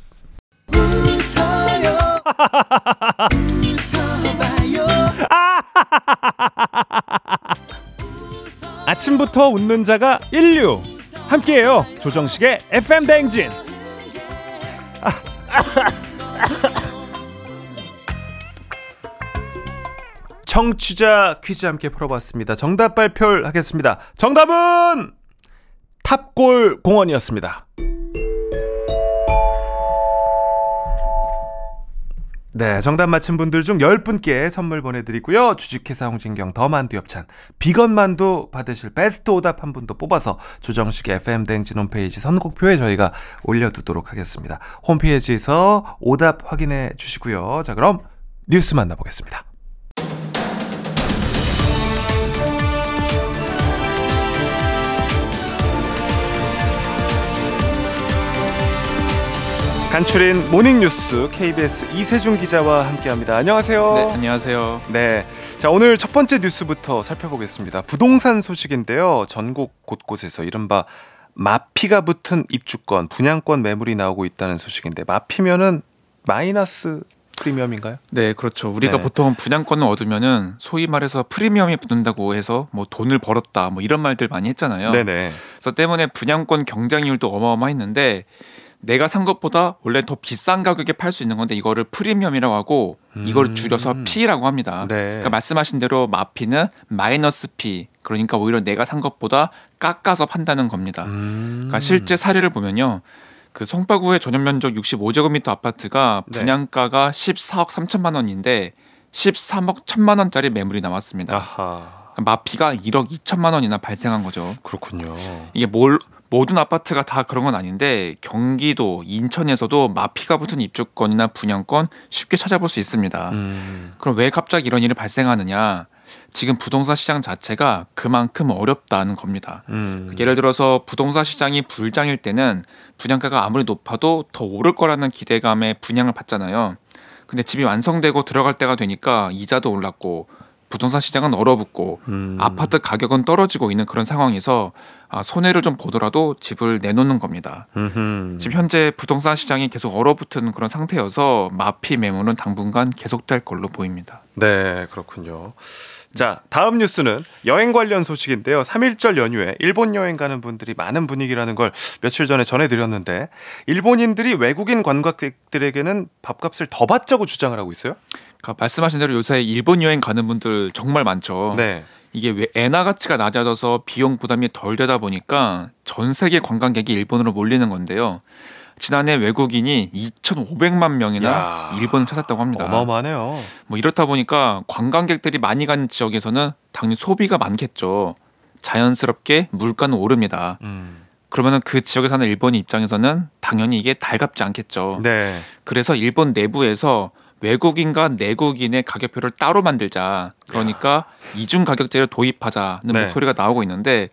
아침부터 웃는 자가 인류 함께해요 조정식의 FM 대행진 청취자 퀴즈 함께 풀어봤습니다. 정답 발표를 하겠습니다. 정답은 탑골 공원이었습니다. 네, 정답 맞힌 분들 중 10분께 선물 보내드리고요. 주식회사 홍진경 더 만두 엽찬 비건 만두 받으실 베스트 오답 한 분도 뽑아서 조정식의 FM대행진 홈페이지 선곡표에 저희가 올려두도록 하겠습니다. 홈페이지에서 오답 확인해 주시고요. 자, 그럼 뉴스 만나보겠습니다. 간추린 모닝뉴스 KBS 이세준 기자와 함께합니다. 안녕하세요. 네, 안녕하세요. 네. 자, 오늘 첫 번째 뉴스부터 살펴보겠습니다. 부동산 소식인데요. 전국 곳곳에서 이른바 마피가 붙은 입주권, 분양권 매물이 나오고 있다는 소식인데 마피면은 마이너스 프리미엄인가요? 네, 그렇죠. 우리가 네. 보통 분양권을 얻으면은 소위 말해서 프리미엄이 붙는다고 해서 뭐 돈을 벌었다 뭐 이런 말들 많이 했잖아요. 네네. 그래서 때문에 분양권 경쟁률도 어마어마했는데 내가 산 것보다 원래 더 비싼 가격에 팔 수 있는 건데 이거를 프리미엄이라고 하고 이걸 줄여서 음. P라고 합니다. 네. 그러니까 말씀하신 대로 마피는 마이너스 P. 그러니까 오히려 내가 산 것보다 깎아서 판다는 겁니다. 음. 그러니까 실제 사례를 보면요. 그 송파구의 전용 면적 65제곱미터 아파트가 네. 분양가가 14억 3천만 원인데 13억 1천만 원짜리 매물이 나왔습니다. 아하. 그러니까 마피가 1억 2천만 원이나 발생한 거죠. 그렇군요. 이게 뭘 모든 아파트가 다 그런 건 아닌데 경기도, 인천에서도 마피가 붙은 입주권이나 분양권 쉽게 찾아볼 수 있습니다. 음. 그럼 왜 갑자기 이런 일이 발생하느냐? 지금 부동산 시장 자체가 그만큼 어렵다는 겁니다. 음. 예를 들어서 부동산 시장이 불장일 때는 분양가가 아무리 높아도 더 오를 거라는 기대감에 분양을 받잖아요. 근데 집이 완성되고 들어갈 때가 되니까 이자도 올랐고 부동산 시장은 얼어붙고 음. 아파트 가격은 떨어지고 있는 그런 상황에서 아, 손해를 좀 보더라도 집을 내놓는 겁니다. 음흠. 지금 현재 부동산 시장이 계속 얼어붙은 그런 상태여서 마피 매물은 당분간 계속될 걸로 보입니다. 네, 그렇군요. 자, 다음 뉴스는 여행 관련 소식인데요. 3일절 연휴에 일본 여행 가는 분들이 많은 분위기라는 걸 며칠 전에 전해드렸는데, 일본인들이 외국인 관광객들에게는 밥값을 더 받자고 주장을 하고 있어요? 그러니까 말씀하신 대로 요새 일본 여행 가는 분들 정말 많죠. 네. 이게 왜 엔화 가치가 낮아져서 비용 부담이 덜 되다 보니까 전 세계 관광객이 일본으로 몰리는 건데요. 지난해 외국인이 2,500만 명이나 야. 일본을 찾았다고 합니다. 어마어마하네요. 뭐 이렇다 보니까 관광객들이 많이 가는 지역에서는 당연히 소비가 많겠죠. 자연스럽게 물가는 오릅니다. 음. 그러면은 그 지역에 사는 일본인 입장에서는 당연히 이게 달갑지 않겠죠. 네. 그래서 일본 내부에서 외국인과 내국인의 가격표를 따로 만들자. 그러니까 이중 가격제를 도입하자는 네. 목소리가 나오고 있는데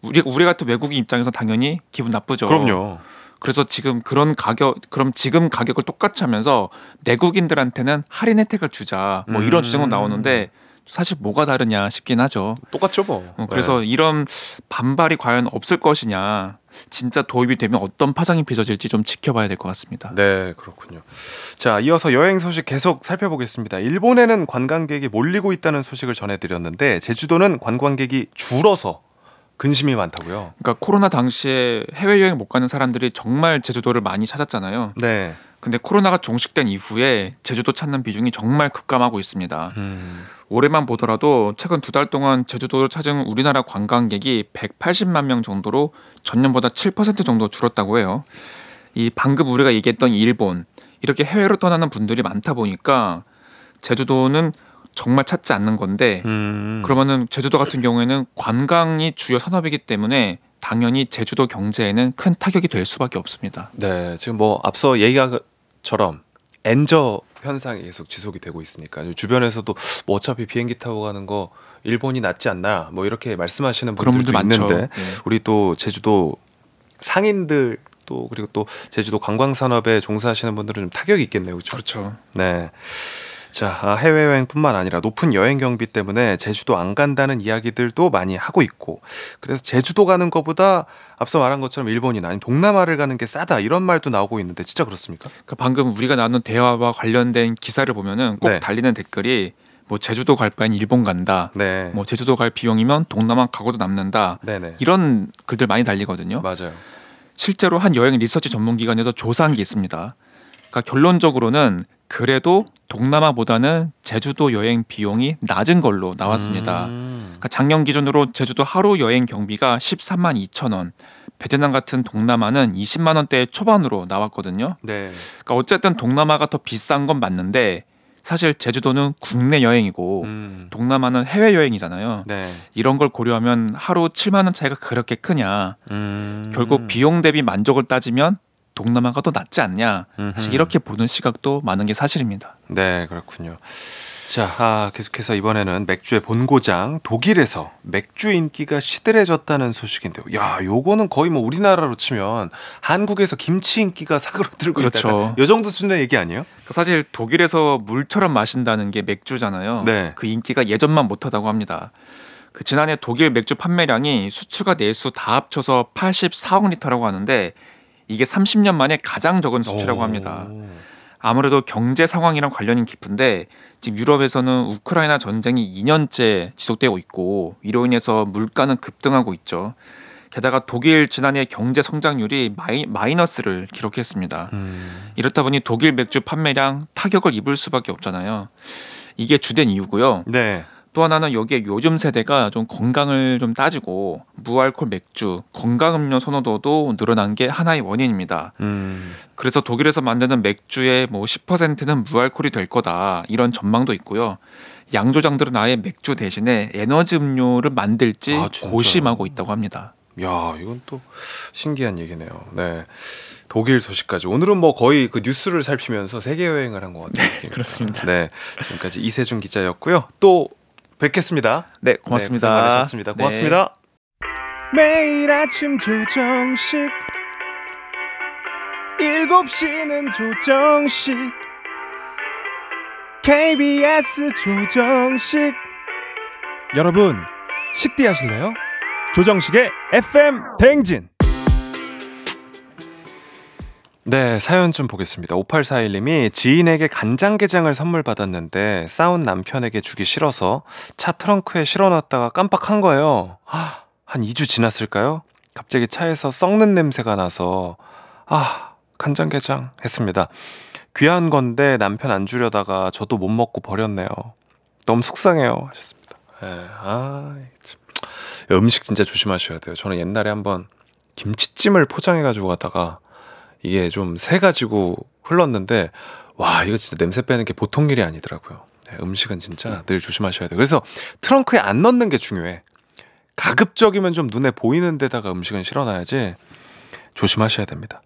우리 우리 같은 외국인 입장에서 당연히 기분 나쁘죠. 그럼요. 그래서 지금 그런 가격 그럼 지금 가격을 똑같이 하면서 내국인들한테는 할인 혜택을 주자. 뭐 음. 이런 주장도 나오는데 사실 뭐가 다르냐 싶긴 하죠. 똑같죠 뭐. 어, 그래서 이런 반발이 과연 없을 것이냐, 진짜 도입이 되면 어떤 파장이 빚어질지 좀 지켜봐야 될 것 같습니다. 네, 그렇군요. 자, 이어서 여행 소식 계속 살펴보겠습니다. 일본에는 관광객이 몰리고 있다는 소식을 전해드렸는데 제주도는 관광객이 줄어서 근심이 많다고요. 그러니까 코로나 당시에 해외 여행 못 가는 사람들이 정말 제주도를 많이 찾았잖아요. 네. 근데 코로나가 종식된 이후에 제주도 찾는 비중이 정말 급감하고 있습니다. 음, 올해만 보더라도 최근 두 달 동안 제주도를 찾은 우리나라 관광객이 180만 명 정도로 전년보다 7% 정도 줄었다고 해요. 이 방금 우리가 얘기했던 일본 이렇게 해외로 떠나는 분들이 많다 보니까 제주도는 정말 찾지 않는 건데 음. 그러면은 제주도 같은 경우에는 관광이 주요 산업이기 때문에 당연히 제주도 경제에는 큰 타격이 될 수밖에 없습니다. 네, 지금 뭐 앞서 얘기한처럼 엔저 현상이 계속 지속이 되고 있으니까 주변에서도 뭐 어차피 비행기 타고 가는 거 일본이 낫지 않나 뭐 이렇게 말씀하시는 분들도 분들. 있는데 네. 우리 또 제주도 상인들 또 그리고 또 제주도 관광 산업에 종사하시는 분들은 좀 타격이 있겠네요, 그렇죠? 그렇죠. 네. 자, 아, 해외 여행뿐만 아니라 높은 여행 경비 때문에 제주도 안 간다는 이야기들도 많이 하고 있고, 그래서 제주도 가는 것보다 앞서 말한 것처럼 일본이나 아니면 동남아를 가는 게 싸다 이런 말도 나오고 있는데 진짜 그렇습니까? 그러니까 방금 우리가 나눈 대화와 관련된 기사를 보면은 꼭 네. 달리는 댓글이 뭐 제주도 갈 바엔 일본 간다. 네. 뭐 제주도 갈 비용이면 동남아 가고도 남는다. 네네. 이런 글들 많이 달리거든요. 맞아요. 실제로 한 여행 리서치 전문 기관에서 조사한 게 있습니다. 그러니까 결론적으로는 그래도 동남아보다는 제주도 여행 비용이 낮은 걸로 나왔습니다. 음. 그러니까 작년 기준으로 제주도 하루 여행 경비가 13만 2천 원, 베트남 같은 동남아는 20만 원대 초반으로 나왔거든요. 네. 그러니까 어쨌든 동남아가 더 비싼 건 맞는데 사실 제주도는 국내 여행이고 음. 동남아는 해외 여행이잖아요. 네. 이런 걸 고려하면 하루 7만 원 차이가 그렇게 크냐? 음. 결국 비용 대비 만족을 따지면 동남아가 더 낫지 않냐? 사실. 이렇게 보는 시각도 많은 게 사실입니다. 네, 그렇군요. 자, 아, 계속해서 이번에는 맥주의 본고장 독일에서 맥주 인기가 시들해졌다는 소식인데요. 야, 요거는 거의 뭐 우리나라로 치면 한국에서 김치 인기가 사그러들고 그렇죠. 있다. 요 정도 수준의 얘기 아니에요? 그러니까 사실 독일에서 물처럼 마신다는 게 맥주잖아요. 네. 그 인기가 예전만 못하다고 합니다. 그 지난해 독일 맥주 판매량이 수출과 내수 다 합쳐서 84억 리터라고 하는데 이게 30년 만에 가장 적은 수치라고 오. 합니다. 아무래도 경제 상황이랑 관련이 깊은데 지금 유럽에서는 우크라이나 전쟁이 2년째 지속되고 있고 이로 인해서 물가는 급등하고 있죠. 게다가 독일 지난해 경제 성장률이 마이, 마이너스를 기록했습니다. 음. 이렇다 보니 독일 맥주 판매량 타격을 입을 수밖에 없잖아요. 이게 주된 이유고요. 네. 또 하나는 여기에 요즘 세대가 좀 건강을 좀 따지고 무알콜 맥주, 건강 음료 선호도도 늘어난 게 하나의 원인입니다. 음. 그래서 독일에서 만드는 맥주의 뭐 10%는 무알콜이 될 거다 이런 전망도 있고요. 양조장들은 아예 맥주 대신에 에너지 음료를 만들지 아? 고심하고 있다고 합니다. 야, 이건 또 신기한 얘기네요. 네. 독일 소식까지. 오늘은 뭐 거의 그 뉴스를 살피면서 세계 여행을 한 것 같아요. 느낌입니다. 그렇습니다. 네. 지금까지 이세준 기자였고요. 또 뵙겠습니다. 네, 고맙습니다. 네, 고생 많으셨습니다. 네. 고맙습니다. 매일 아침 조정식 7시는 조정식 KBS 조정식 여러분 식대 하실래요? 조정식의 FM 대행진 네, 사연 좀 보겠습니다. 5841님이 지인에게 간장게장을 선물 받았는데 싸운 남편에게 주기 싫어서 차 트렁크에 실어놨다가 깜빡한 거예요. 하, 한 2주 지났을까요? 갑자기 차에서 썩는 냄새가 나서 아, 간장게장 했습니다. 귀한 건데 남편 안 주려다가 저도 못 먹고 버렸네요. 너무 속상해요. 하셨습니다. 예, 아, 참. 음식 진짜 조심하셔야 돼요. 저는 옛날에 한번 김치찜을 포장해가지고 가다가 이게 좀 새가지고 흘렀는데 와 이거 진짜 냄새 빼는 게 보통 일이 아니더라고요. 네, 음식은 진짜 늘 조심하셔야 돼요. 그래서 트렁크에 안 넣는 게 중요해. 가급적이면 좀 눈에 보이는 데다가 음식은 실어놔야지 조심하셔야 됩니다.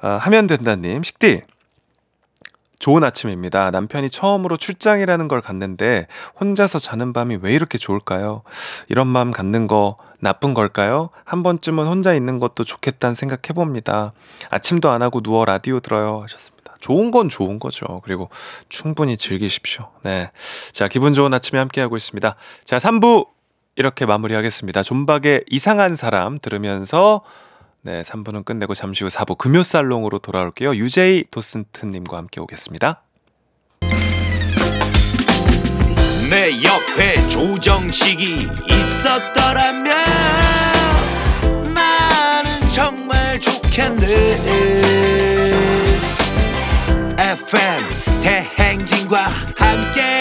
아, 하면 된다님 식디 좋은 아침입니다. 남편이 처음으로 출장이라는 걸 갔는데 혼자서 자는 밤이 왜 이렇게 좋을까요? 이런 마음 갖는 거 나쁜 걸까요? 한 번쯤은 혼자 있는 것도 좋겠다는 생각해 봅니다. 아침도 안 하고 누워 라디오 들어요 하셨습니다. 좋은 건 좋은 거죠. 그리고 충분히 즐기십시오. 네. 자, 기분 좋은 아침에 함께하고 있습니다. 자, 3부 이렇게 마무리하겠습니다. 존박의 이상한 사람 들으면서 네, 3부는 끝내고 잠시 후 4부 금요살롱으로 돌아올게요. 유제이 도슨트님과 함께 오겠습니다. 내 옆에 조정식이 있었더라면 나는 정말 좋겠네 FM 대행진과 함께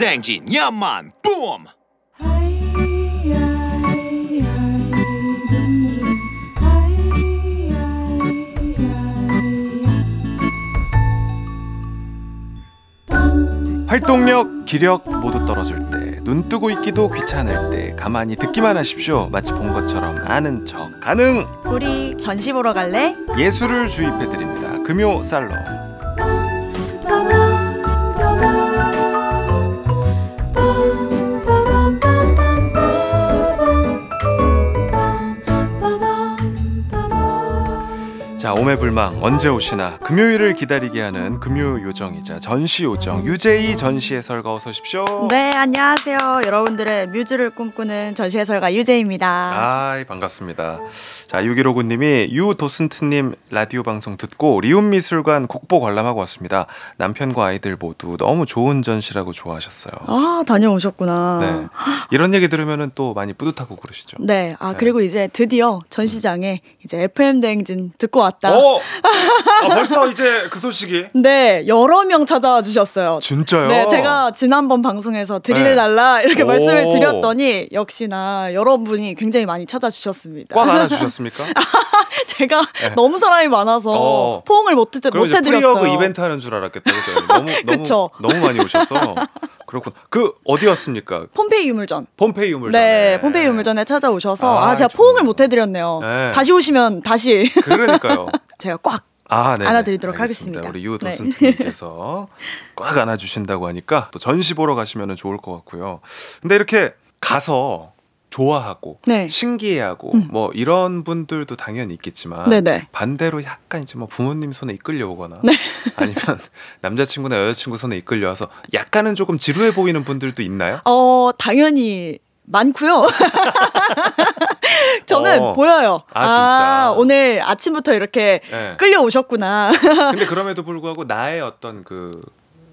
대행진 야만 뿜 활동력, 기력 모두 떨어질 때, 눈 뜨고 있기도 귀찮을 때, 가만히 듣기만 하십시오. 마치 본 것처럼 아는 척 가능! 우리 전시 보러 갈래? 예술을 주입해드립니다. 금요 살롱. 자, 오매 불망 언제 오시나 금요일을 기다리게 하는 금요 요정이자 전시 요정 유재희 전시 해설가 어서 오십시오. 네, 안녕하세요. 여러분들의 뮤즈를 꿈꾸는 전시 해설가 유재입니다. 아이 반갑습니다. 자 6159 님이 유 도슨트 님 라디오 방송 듣고 리움 미술관 국보 관람하고 왔습니다. 남편과 아이들 모두 너무 좋은 전시라고 좋아하셨어요. 아, 다녀오셨구나. 네 이런 얘기 들으면은 또 많이 뿌듯하고 그러시죠. 네, 아 네. 그리고 이제 드디어 전시장에 이제 FM 대행진 듣고 왔 다. 어 아, 벌써 이제 그 소식이 네, 여러 명 찾아와 주셨어요. 진짜요? 네, 제가 지난번 방송에서 네. 드릴달라 이렇게 오. 말씀을 드렸더니 역시나 여러분이 굉장히 많이 찾아주셨습니다. 꽉 안아주셨습니까? 제가 너무 사람이 많아서 네. 어. 포옹을 못, 해, 그럼 못 이제 프리어그. 이벤트 하는 줄 알았겠다 그죠? 너무 너무. 너무 많이 오셔서 그렇군. 그 어디였습니까? 폼페이 유물전. 폼페이 유물전. 네, 폼페이 유물전에 찾아오셔서 아, 아, 제가 좋네요. 포옹을 못 해드렸네요. 네. 다시 오시면 다시 그러니까요. 제가 꽉 아, 네. 안아드리도록 알겠습니다. 하겠습니다. 우리 네. 유도슨님께서 꽉 안아주신다고 하니까 또 전시 보러 가시면 좋을 것 같고요. 근데 이렇게 가서 좋아하고 네. 신기해하고 음. 뭐 이런 분들도 당연히 있겠지만 네네. 반대로 약간 이제 뭐 부모님 손에 이끌려오거나 네. 아니면 남자친구나 여자친구 손에 이끌려와서 약간은 조금 지루해 보이는 분들도 있나요? 어, 당연히 많고요. 저는 어. 보여요. 아, 진짜? 오늘 아침부터 이렇게 네. 끌려오셨구나. 근데 그럼에도 불구하고 나의 어떤 그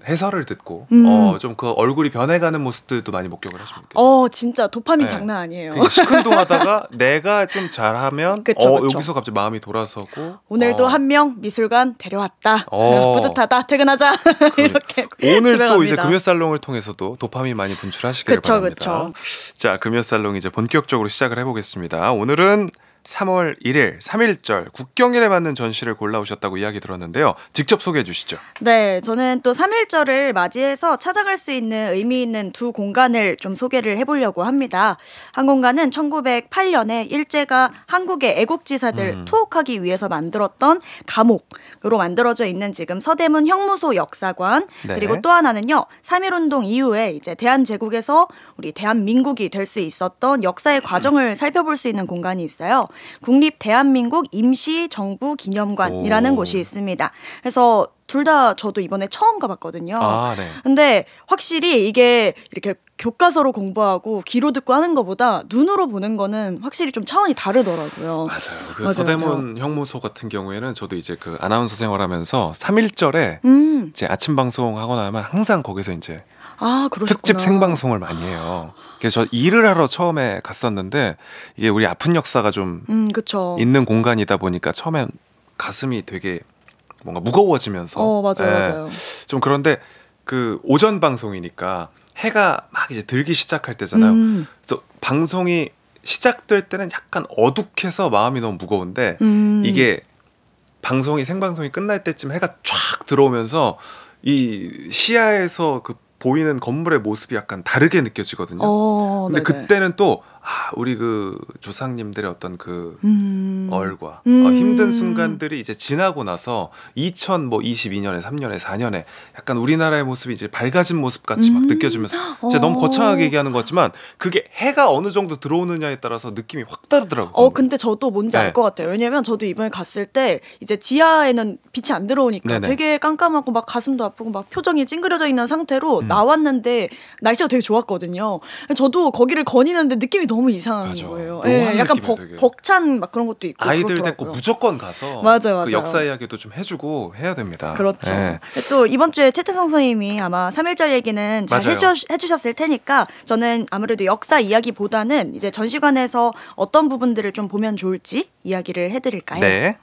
해설을 듣고 음. 어, 좀 그 얼굴이 변해가는 모습들도 많이 목격을 하십니까? 어, 진짜 도파민 네. 장난 아니에요. 시큰둥하다가 내가 좀 잘하면 그쵸, 어, 그쵸. 여기서 갑자기 마음이 돌아서고 오늘도 어, 한명 미술관 데려왔다. 어. 뿌듯하다. 퇴근하자. 이렇게 오늘 또 이제 갑니다. 금요살롱을 통해서도 도파민 많이 분출하시길 그쵸, 바랍니다. 자, 금요살롱 이제 본격적으로 시작을 해보겠습니다. 오늘은 3월 1일 3일절 국경일에 맞는 전시를 골라오셨다고 이야기 들었는데요. 직접 소개해 주시죠. 네, 저는 또 3일절을 맞이해서 찾아갈 수 있는 의미 있는 두 공간을 좀 소개를 해보려고 합니다. 한 공간은 1908년에 일제가 한국의 애국지사들 음. 투옥하기 위해서 만들었던 감옥으로 만들어져 있는 지금 서대문 형무소 역사관 네. 그리고 또 하나는요 3.1운동 이후에 이제 대한제국에서 우리 대한민국이 될 수 있었던 역사의 과정을 살펴볼 수 있는 공간이 있어요. 국립 대한민국 임시정부 기념관이라는 오. 곳이 있습니다. 그래서 둘다 저도 이번에 처음 가봤거든요. 아, 네. 근데 확실히 이게 이렇게 교과서로 공부하고 귀로 듣고 하는 것보다 눈으로 보는 거는 확실히 좀 차원이 다르더라고요. 맞아요. 그 맞아요, 서대문 형무소 같은 경우에는 저도 이제 그 아나운서 생활하면서 3일절에 음, 이제 아침 방송 하고 나면 항상 거기서 이제 아. 특집 생방송을 많이 해요. 그래서 저 일을 하러 처음에 갔었는데 이게 우리 아픈 역사가 좀 음. 있는 공간이다 보니까 처음엔 가슴이 되게 뭔가 무거워지면서 어, 맞아요, 예, 맞아요. 좀 그런데 그 오전 방송이니까 해가 막 이제 들기 시작할 때잖아요. 음, 그래서 방송이 시작될 때는 약간 어둑해서 마음이 너무 무거운데 음. 이게 방송이 생방송이 끝날 때쯤 해가 쫙 들어오면서 이 시야에서 그 보이는 건물의 모습이 약간 다르게 느껴지거든요. 어, 근데 네네. 그때는 또 아, 우리 그 조상님들의 어떤 그 음. 얼과 음. 어, 힘든 순간들이 이제 지나고 나서 2022년에 3년에 4년에 약간 우리나라의 모습이 이제 밝아진 모습 같이 막 음. 느껴지면서 제가 너무 어. 거창하게 얘기하는 거지만 그게 해가 어느 정도 들어오느냐에 따라서 느낌이 확 다르더라고요. 어, 근데 저도 뭔지 네. 알것 같아요. 왜냐면 저도 이번에 갔을 때 이제 지하에는 빛이 안 들어오니까 네네. 되게 깜깜하고 막 가슴도 아프고 막 표정이 찡그려져 있는 상태로 음. 나왔는데 날씨가 되게 좋았거든요. 저도 거기를 거니는데 느낌이 너무 이상한 맞아. 거예요. 예, 약간 벅, 되게. 벅찬 막 그런 것도 있고 아이들 데리고. 무조건 가서 맞아요, 맞아요. 그 역사 이야기도 좀 해주고 해야 됩니다. 그렇죠. 예. 또 이번 주에 최태성 선생님이 아마 3일절 얘기는 잘. 해주, 해주셨을 테니까 저는 아무래도 역사 이야기보다는 이제 전시관에서 어떤 부분들을 좀 보면 좋을지 이야기를 해드릴까요? 네.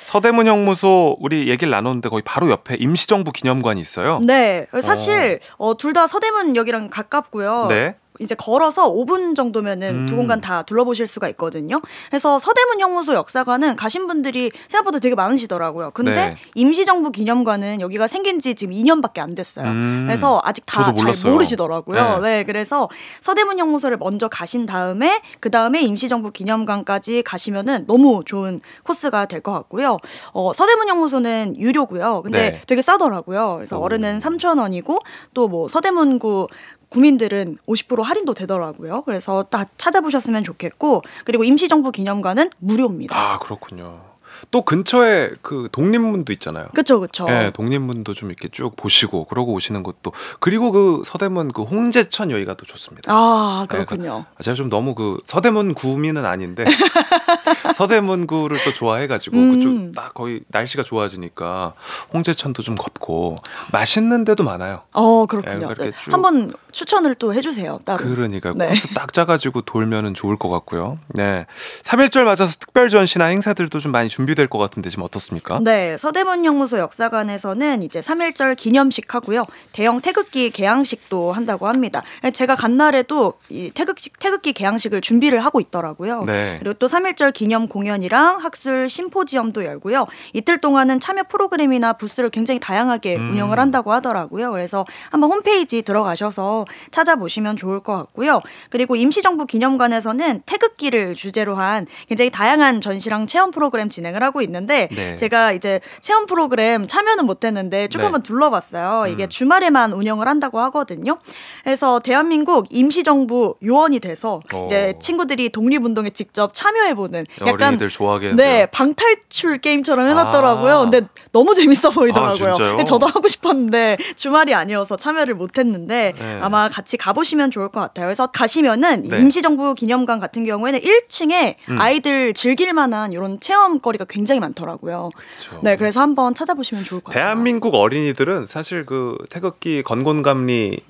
서대문 형무소 우리 얘기를 나눴는데 거기 바로 옆에 임시정부 기념관이 있어요. 네, 사실 어, 둘 다 서대문역이랑 가깝고요. 네. 이제 걸어서 5분 정도면은 음. 두 공간 다 둘러보실 수가 있거든요. 그래서 서대문 형무소 역사관은 가신 분들이 생각보다 되게 많으시더라고요. 근데 네. 임시정부 기념관은 여기가 생긴 지 지금 2년밖에 안 됐어요. 음. 그래서 아직 다 잘. 모르시더라고요. 네. 네. 그래서 서대문 형무소를 먼저 가신 다음에 그 다음에 임시정부 기념관까지 가시면은 너무 좋은 코스가 될 것 같고요. 어, 서대문 형무소는 유료고요. 근데 네. 되게 싸더라고요. 그래서 오. 어른은 3,000원이고 또 뭐 서대문구 구민들은 50% 할인도 되더라고요. 그래서 딱 찾아보셨으면 좋겠고 그리고 임시정부 기념관은 무료입니다. 아 그렇군요. 또 근처에 그 독립문도 있잖아요. 그쵸 그쵸. 네, 독립문도 좀 이렇게 쭉 보시고 그러고 오시는 것도 그리고 그 서대문 그 홍제천 여기가 또 좋습니다. 아 그렇군요. 제가 좀 너무 그 서대문 구민은 아닌데 서대문 구를 또 좋아해가지고 음. 그쪽 딱 거의 날씨가 좋아지니까 홍제천도 좀 걷고 맛있는 데도 많아요. 어 네, 그렇군요. 네, 쭉. 한번 추천을 또 해주세요. 따로. 그러니까 네. 코스 딱 짜가지고 돌면은 좋을 것 같고요. 네, 3일절 맞아서 특별 전시나 행사들도 좀 많이 준비 될 것 같은데 지금 어떻습니까? 네, 서대문 형무소 역사관에서는 이제 3.1절 기념식 하고요. 대형 태극기 개양식도 한다고 합니다. 제가 간 날에도 이 태극식, 태극기 개양식을 준비를 하고 있더라고요. 네. 그리고 또 3.1절 기념 공연이랑 학술 심포지엄도 열고요. 이틀 동안은 참여 프로그램이나 부스를 굉장히 다양하게 음. 운영을 한다고 하더라고요. 그래서 한번 홈페이지 들어가셔서 찾아보시면 좋을 것 같고요. 그리고 임시정부 기념관에서는 태극기를 주제로 한 굉장히 다양한 전시랑 체험 프로그램 진행을 하고 있는데 네. 제가 이제 체험 프로그램 참여는 못했는데 쭉 네. 둘러봤어요. 이게 음. 주말에만 운영을 한다고 하거든요. 그래서 대한민국 임시정부 요원이 돼서 오. 이제 친구들이 독립운동에 직접 참여해보는 약간. 네 방탈출 게임처럼 해놨더라고요. 아. 근데 너무 재밌어 보이더라고요. 진짜요? 저도 하고 싶었는데 주말이 아니어서 참여를 못했는데 네. 아마 같이 가보시면 좋을 것 같아요. 그래서 가시면은 네. 임시정부 기념관 같은 경우에는 1층에 음. 아이들 즐길 만한 이런 체험거리가 굉장히 많더라고요. 그렇죠. 네, 그래서 한번 찾아보시면 좋을 것 같아요. 대한민국 어린이들은 사실 그 태극기 건곤감리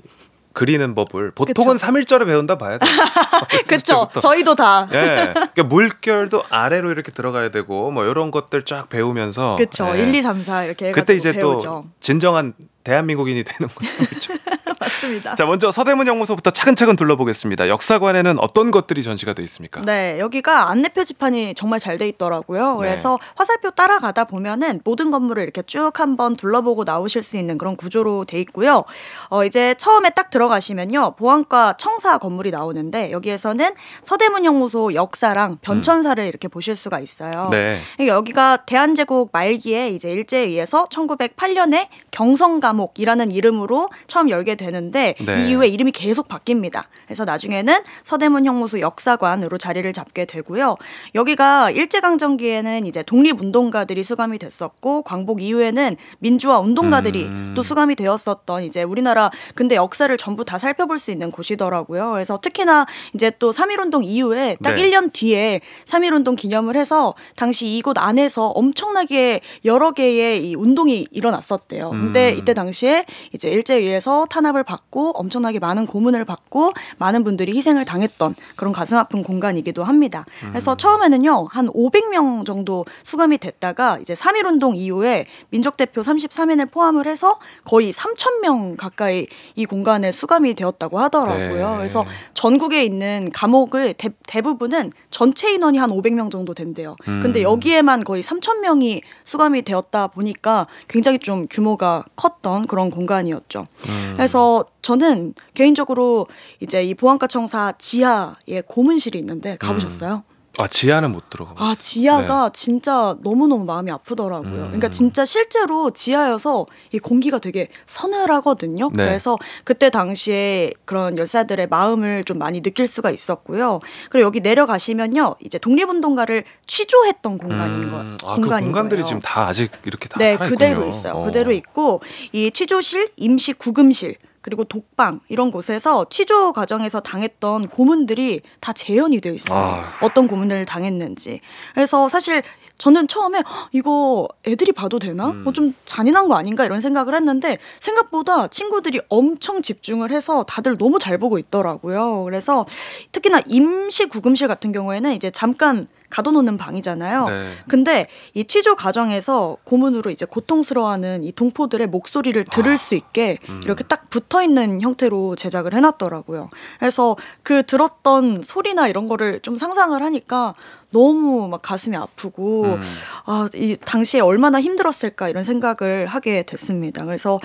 그리는 법을 보통은 그쵸. 3일절에 배운다 봐야 돼요. 그렇죠. 저희도 다. 예. 그러니까 물결도 아래로 이렇게 들어가야 되고 뭐 이런 것들 쫙 배우면서 그렇죠. 예. 1, 2, 3, 4 이렇게 그때 이제 배우죠. 또 진정한 대한민국인이 되는 거죠. 맞습니다. 자, 먼저 서대문 연구소부터 차근차근 둘러보겠습니다. 역사관에는 어떤 것들이 전시가 되어 있습니까? 네, 여기가 안내 표지판이 정말 잘 돼 있더라고요. 네. 그래서 화살표 따라가다 보면은 모든 건물을 이렇게 쭉 한번 둘러보고 나오실 수 있는 그런 구조로 돼 있고요. 어, 이제 처음에 딱 들어가시면요. 보안과 청사 건물이 나오는데 여기에서는 서대문 형무소 역사랑 변천사를 이렇게 보실 수가 있어요. 네. 여기가 대한제국 말기에 이제 일제에 의해서 1908년에 경성감옥이라는 이름으로 처음 열게 되는 데 네. 이 이후에 이름이 계속 바뀝니다. 그래서 나중에는 서대문 형무소 역사관으로 자리를 잡게 되고요. 여기가 일제강점기에는 이제 독립운동가들이 수감이 됐었고 광복 이후에는 민주화 운동가들이 음. 또 수감이 되었었던 이제 우리나라 근대 역사를 전부 다 살펴볼 수 있는 곳이더라고요. 그래서 특히나 이제 또 3.1운동 이후에 딱 네. 1년 뒤에 3.1운동 기념을 해서 당시 이곳 안에서 엄청나게 여러 개의 이 운동이 일어났었대요. 근데 음. 이때 당시에 이제 일제에 의해서 탄압을 받고 엄청나게 많은 고문을 받고 많은 분들이 희생을 당했던 그런 가슴 아픈 공간이기도 합니다. 그래서 처음에는요, 한 500명 정도 수감이 됐다가 이제 3.1 운동 이후에 민족 대표 33인을 포함을 해서 거의 3,000명 가까이 이 공간에 수감이 되었다고 하더라고요. 네. 그래서 전국에 있는 감옥을 대, 대부분은 전체 인원이 한 500명 정도 된대요. 근데 음. 여기에만 거의 3,000명이 수감이 되었다 보니까 굉장히 좀 규모가 컸던 그런 공간이었죠. 음. 그래서 저는 개인적으로 이제 이 보안과 청사 지하에 고문실이 있는데 가보셨어요? 아 지하는 못 들어가. 아 지하가 진짜 너무 너무 마음이 아프더라고요. 음. 그러니까 진짜 실제로 지하여서 이 공기가 되게 서늘하거든요. 네. 그래서 그때 당시에 그런 열사들의 마음을 좀 많이 느낄 수가 있었고요. 그리고 여기 내려가시면요, 이제 독립운동가를 취조했던 공간인 거, 음, 아, 그 공간인 공간들이 거예요. 지금 다 아직 이렇게 다 네, 살아있군요. 그대로 있어요. 어. 그대로 있고 이 취조실, 임시 구금실 그리고 독방 이런 곳에서 취조 과정에서 당했던 고문들이 다 재현이 되어 있어요. 아. 어떤 고문을 당했는지. 그래서 사실 저는 처음에 "헉, 이거 애들이 봐도 되나? 음. 어, 좀 잔인한 거 아닌가 이런 생각을 했는데 생각보다 친구들이 엄청 집중을 해서 다들 너무 잘 보고 있더라고요. 그래서 특히나 임시 구금실 같은 경우에는 이제 잠깐 가둬놓는 방이잖아요. 네. 근데 이 취조 과정에서 고문으로 이제 고통스러워하는 이 동포들의 목소리를 들을 아, 수 있게 음. 이렇게 딱 붙어 있는 형태로 제작을 해놨더라고요. 그래서 그 들었던 소리나 이런 거를 좀 상상을 하니까 너무 막 가슴이 아프고 음. 아, 이 당시에 얼마나 힘들었을까 이런 생각을 하게 됐습니다. 그래서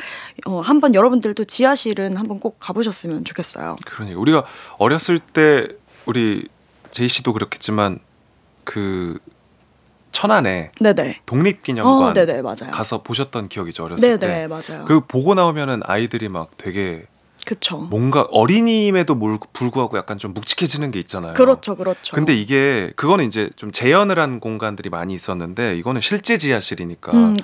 어, 한번 여러분들도 지하실은 한번 꼭 가보셨으면 좋겠어요. 그러니 우리가 어렸을 때 우리 제이 씨도 그렇겠지만 그 천안에 네네. 독립기념관 어, 네네 맞아요. 가서 보셨던 기억이죠 어렸을 때. 네네 맞아요. 그 보고 나오면은 아이들이 막 되게 그쵸. 뭔가 어린이임에도 몰- 불구하고 약간 좀 묵직해지는 게 있잖아요. 그렇죠, 그렇죠. 근데 이게 그거는 이제 좀 재현을 한 공간들이 많이 있었는데 이거는 실제 지하실이니까 음.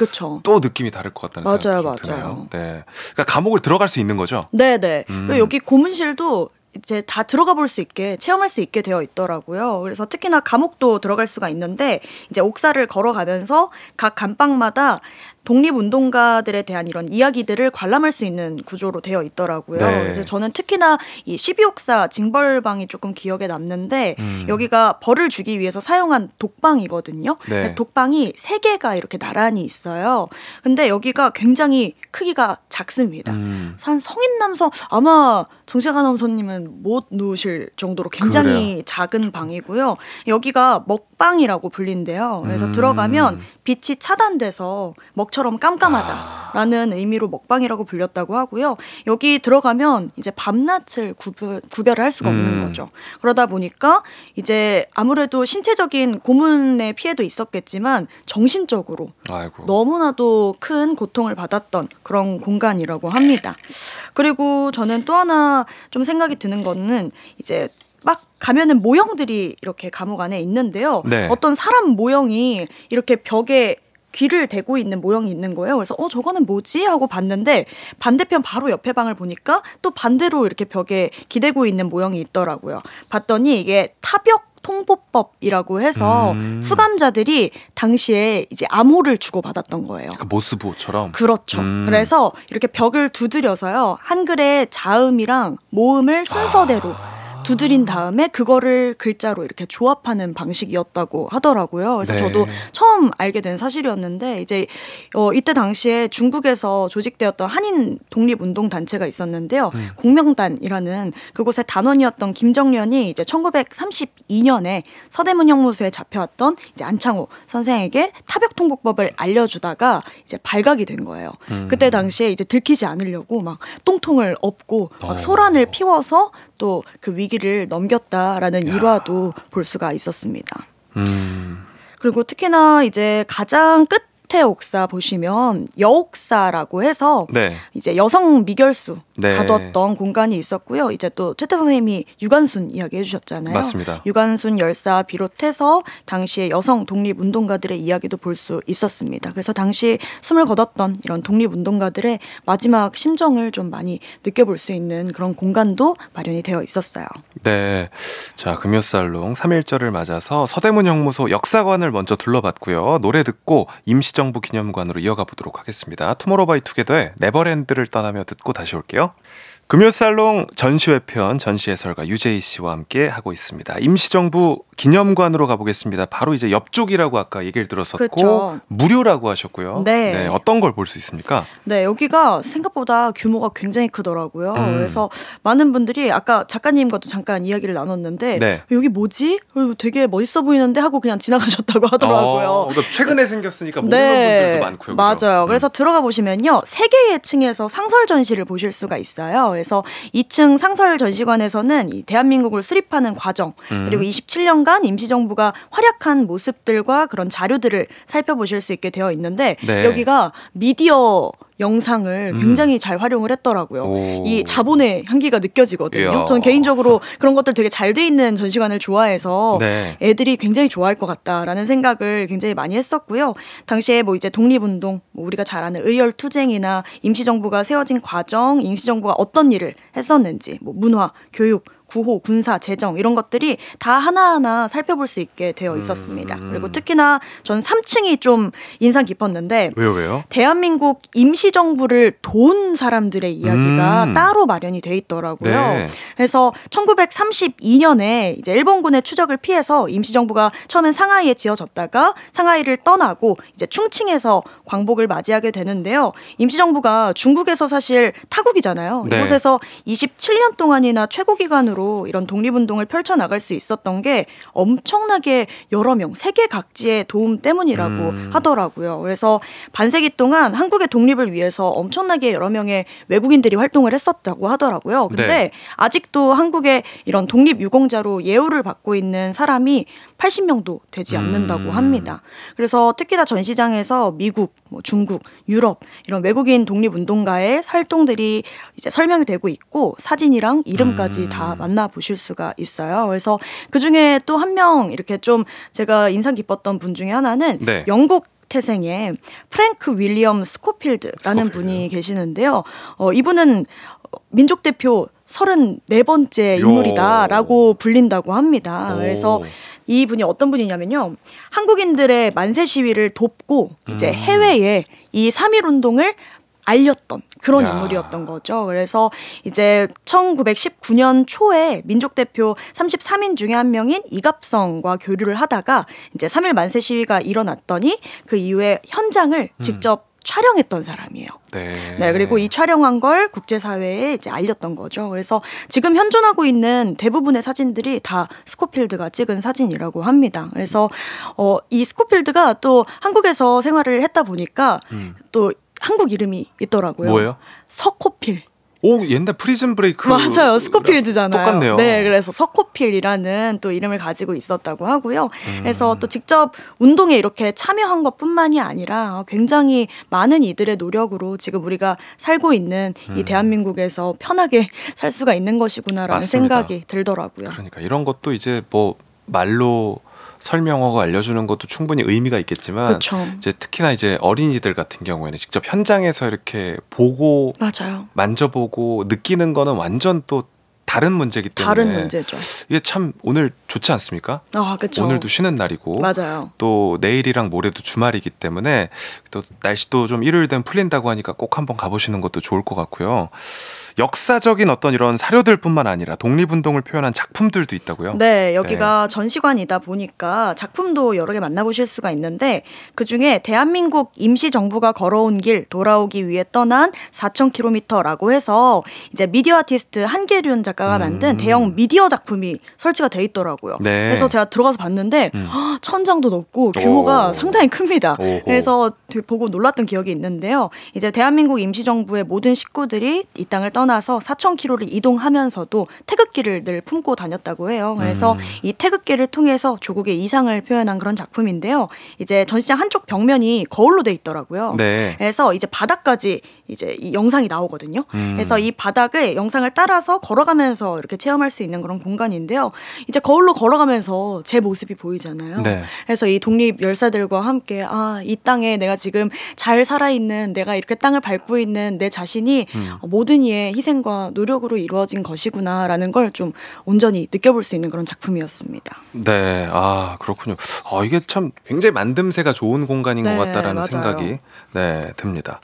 또 느낌이 다를 것 같다는 맞아요, 생각이 좀 맞아요. 드네요. 네. 그러니까 감옥을 들어갈 수 있는 거죠. 네 네. 음. 그리고 여기 고문실도 이제 다 들어가 볼 수 있게 체험할 수 있게 되어 있더라고요. 그래서 특히나 감옥도 들어갈 수가 있는데 이제 옥사를 걸어가면서 각 감방마다 독립운동가들에 대한 이런 이야기들을 관람할 수 있는 구조로 되어 있더라고요. 네. 그래서 저는 특히나 이 12옥사 징벌방이 조금 기억에 남는데 음. 여기가 벌을 주기 위해서 사용한 독방이거든요. 네. 그래서 독방이 세 개가 이렇게 나란히 있어요. 근데 여기가 굉장히 크기가 작습니다. 음. 한 성인 남성 아마 정식 아나운서님은 못 누우실 정도로 굉장히 그래요? 작은 방이고요. 여기가 먹방이라고 불린대요. 그래서 음. 들어가면 빛이 차단돼서 먹처럼 깜깜하다라는 의미로 먹방이라고 불렸다고 하고요. 여기 들어가면 이제 밤낮을 구별, 구별을 할 수가 없는 음. 거죠. 그러다 보니까 이제 아무래도 신체적인 고문의 피해도 있었겠지만 정신적으로 아이고. 너무나도 큰 고통을 받았던 그런 공간이라고 합니다. 그리고 저는 또 하나 좀 생각이 드는 거는 이제 막 가면은 모형들이 이렇게 감옥 안에 있는데요. 네. 어떤 사람 모형이 이렇게 벽에 귀를 대고 있는 모형이 있는 거예요. 그래서 어 저거는 뭐지 하고 봤는데 반대편 바로 옆에 방을 보니까 또 반대로 이렇게 벽에 기대고 있는 모형이 있더라고요. 봤더니 이게 타벽 통보법이라고 해서 음. 수감자들이 당시에 이제 암호를 주고 받았던 거예요. 그 모스부호처럼. 그렇죠. 음. 그래서 이렇게 벽을 두드려서요. 한글의 자음이랑 모음을 순서대로 아. 두드린 다음에 그거를 글자로 이렇게 조합하는 방식이었다고 하더라고요. 그래서 네. 저도 처음 알게 된 사실이었는데 이제 어 이때 당시에 중국에서 조직되었던 한인 독립 운동 단체가 있었는데요. 음. 공명단이라는 그곳의 단원이었던 김정련이 이제 1932년에 서대문 형무소에 잡혀왔던 이제 안창호 선생에게 타벽 통보법을 알려주다가 이제 발각이 된 거예요. 음. 그때 당시에 이제 들키지 않으려고 막 똥통을 엎고 막 어. 소란을 피워서 또 그 위기 를 넘겼다라는 일화도 볼 수가 있었습니다. 음. 그리고 특히나 이제 가장 끝 에 옥사 보시면 여옥사라고 해서 네. 이제 여성 미결수 네. 가뒀던 공간이 있었고요. 이제 또 최태 선생님이 유관순 이야기 해주셨잖아요. 맞습니다. 유관순 열사 비롯해서 당시에 여성 독립 운동가들의 이야기도 볼 수 있었습니다. 그래서 당시 숨을 거뒀던 이런 독립 운동가들의 마지막 심정을 좀 많이 느껴볼 수 있는 그런 공간도 마련이 되어 있었어요. 네. 자, 금요살롱 3일절을 맞아서 서대문 형무소 역사관을 먼저 둘러봤고요. 노래 듣고 임시 정부 기념관으로 이어가 보도록 하겠습니다. 투모로우바이투게더의 네버랜드를 떠나며 듣고 다시 올게요. 금요살롱 전시회편 전시해설가 유재희 씨와 함께 하고 있습니다. 임시정부 기념관으로 가보겠습니다. 바로 이제 옆쪽이라고 아까 얘기를 들었었고 그쵸. 무료라고 하셨고요. 네. 어떤 걸 볼 수 있습니까? 네, 여기가 생각보다 규모가 굉장히 크더라고요. 음. 그래서 많은 분들이 아까 작가님과도 잠깐 이야기를 나눴는데 네. 여기 뭐지? 어, 되게 멋있어 보이는데 하고 그냥 지나가셨다고 하더라고요. 어, 그러니까 최근에 생겼으니까 모르는 분들도 많고요. 그죠? 네. 맞아요. 음. 그래서 들어가 보시면요. 세 개의 층에서 상설 전시를 보실 수가 있어요. 그래서 2층 상설 전시관에서는 이 대한민국을 수립하는 과정 음. 그리고 27년간 임시정부가 활약한 모습들과 그런 자료들을 살펴보실 수 있게 되어 있는데 네. 여기가 미디어 영상을 굉장히 잘 활용을 했더라고요. 음. 오. 이 자본의 향기가 느껴지거든요. 이야. 저는 개인적으로 그런 것들 되게 잘 돼 있는 전시관을 좋아해서 네. 애들이 굉장히 좋아할 것 같다라는 생각을 굉장히 많이 했었고요. 당시에 뭐 이제 독립운동, 뭐 우리가 잘 아는 의열 투쟁이나 임시정부가 세워진 과정, 임시정부가 어떤 일을 했었는지, 뭐 문화, 교육, 구호, 군사, 재정 이런 것들이 다 하나하나 살펴볼 수 있게 되어 있었습니다. 음. 그리고 특히나 전 3층이 좀 인상 깊었는데 왜요, 왜요? 대한민국 임시정부를 도운 사람들의 이야기가 음. 따로 마련이 돼 있더라고요. 네. 그래서 1932년에 이제 일본군의 추적을 피해서 임시정부가 처음엔 상하이에 지어졌다가 상하이를 떠나고 이제 충칭에서 광복을 맞이하게 되는데요. 임시정부가 중국에서 사실 타국이잖아요. 네. 이곳에서 27년 동안이나 최고 기간으로 이런 독립운동을 펼쳐 나갈 수 있었던 게 엄청나게 여러 명 세계 각지의 도움 때문이라고 음. 하더라고요. 그래서 반세기 동안 한국의 독립을 위해서 엄청나게 여러 명의 외국인들이 활동을 했었다고 하더라고요. 근데 네. 아직도 한국의 이런 독립 유공자로 예우를 받고 있는 사람이 80명도 되지 않는다고 음. 합니다. 그래서 특히나 전시장에서 미국, 뭐 중국, 유럽 이런 외국인 독립운동가의 활동들이 이제 설명이 되고 있고 사진이랑 이름까지 음. 다 만나 보실 수가 있어요. 그래서 그 중에 또 한 명 이렇게 좀 제가 인상 깊었던 분 중에 하나는 네. 영국 태생의 프랭크 윌리엄 스코필드라는 스코필드. 분이 계시는데요. 어, 이분은 민족 대표 34번째 인물이다라고 불린다고 합니다. 오. 그래서 이 분이 어떤 분이냐면요. 한국인들의 만세 시위를 돕고 이제 음. 해외에 이 3.1 운동을 알렸던 그런 야. 인물이었던 거죠. 그래서 이제 1919년 초에 민족 대표 33인 중에 한 명인 이갑성과 교류를 하다가 이제 3.1 만세 시위가 일어났더니 그 이후에 현장을 직접 촬영했던 사람이에요. 네. 네, 그리고 이 촬영한 걸 국제사회에 이제 알렸던 거죠. 그래서 지금 현존하고 있는 대부분의 사진들이 다 스코필드가 찍은 사진이라고 합니다. 그래서 어, 이 스코필드가 또 한국에서 생활을 했다 보니까 또 한국 이름이 있더라고요. 뭐예요? 서코필. 오, 옛날 Prison Break. 맞아요. 스코필드잖아요. 똑같네요. 네, 그래서 서코필이라는 또 이름을 가지고 있었다고 하고요. 음. 그래서 또 직접 운동에 이렇게 참여한 것뿐만이 아니라 굉장히 많은 이들의 노력으로 지금 우리가 살고 있는 이 대한민국에서 편하게 살 수가 있는 것이구나라는 음. 맞습니다. 생각이 들더라고요. 그러니까 이런 것도 이제 뭐 말로 설명하고 알려주는 것도 충분히 의미가 있겠지만 그렇죠. 이제 특히나 이제 어린이들 같은 경우에는 직접 현장에서 이렇게 보고 맞아요. 만져보고 느끼는 거는 완전 또 다른 문제이기 때문에 다른 문제죠. 이게 참 오늘 좋지 않습니까? 아, 그렇죠. 오늘도 쉬는 날이고 맞아요. 또 내일이랑 모레도 주말이기 때문에 또 날씨도 좀 일요일 되면 풀린다고 하니까 꼭 한번 가보시는 것도 좋을 것 같고요. 역사적인 어떤 이런 사료들뿐만 아니라 독립운동을 표현한 작품들도 있다고요. 네, 여기가 전시관이다 보니까 작품도 여러 개 만나보실 수가 있는데 그 중에 대한민국 임시 정부가 걸어온 길 돌아오기 위해 떠난 4,000km라고 해서 이제 미디어 아티스트 한계륜 작가가 만든 음. 대형 미디어 작품이 설치가 돼 있더라고요. 네. 그래서 제가 들어가서 봤는데 음. 헉, 천장도 높고 규모가 오. 상당히 큽니다. 오호. 그래서 보고 놀랐던 기억이 있는데요. 이제 대한민국 임시정부의 모든 식구들이 이 땅을 떠나 서 4,000km를 이동하면서도 태극기를 늘 품고 다녔다고 해요. 그래서 음. 이 태극기를 통해서 조국의 이상을 표현한 그런 작품인데요. 이제 전시장 한쪽 벽면이 거울로 돼 있더라고요. 네. 그래서 이제 바닥까지 이제 이 영상이 나오거든요. 음. 그래서 이 바닥을 영상을 따라서 걸어가면서 이렇게 체험할 수 있는 그런 공간인데요. 이제 거울로 걸어가면서 제 모습이 보이잖아요. 네. 그래서 이 독립 열사들과 함께 아, 이 땅에 내가 지금 잘 살아있는 내가 이렇게 땅을 밟고 있는 내 자신이 음. 모든 이의 희생과 노력으로 이루어진 것이구나라는 걸 좀 온전히 느껴볼 수 있는 그런 작품이었습니다. 네, 아 그렇군요. 아 이게 참 굉장히 만듦새가 좋은 공간인 네, 것 같다라는 맞아요. 생각이 네 듭니다.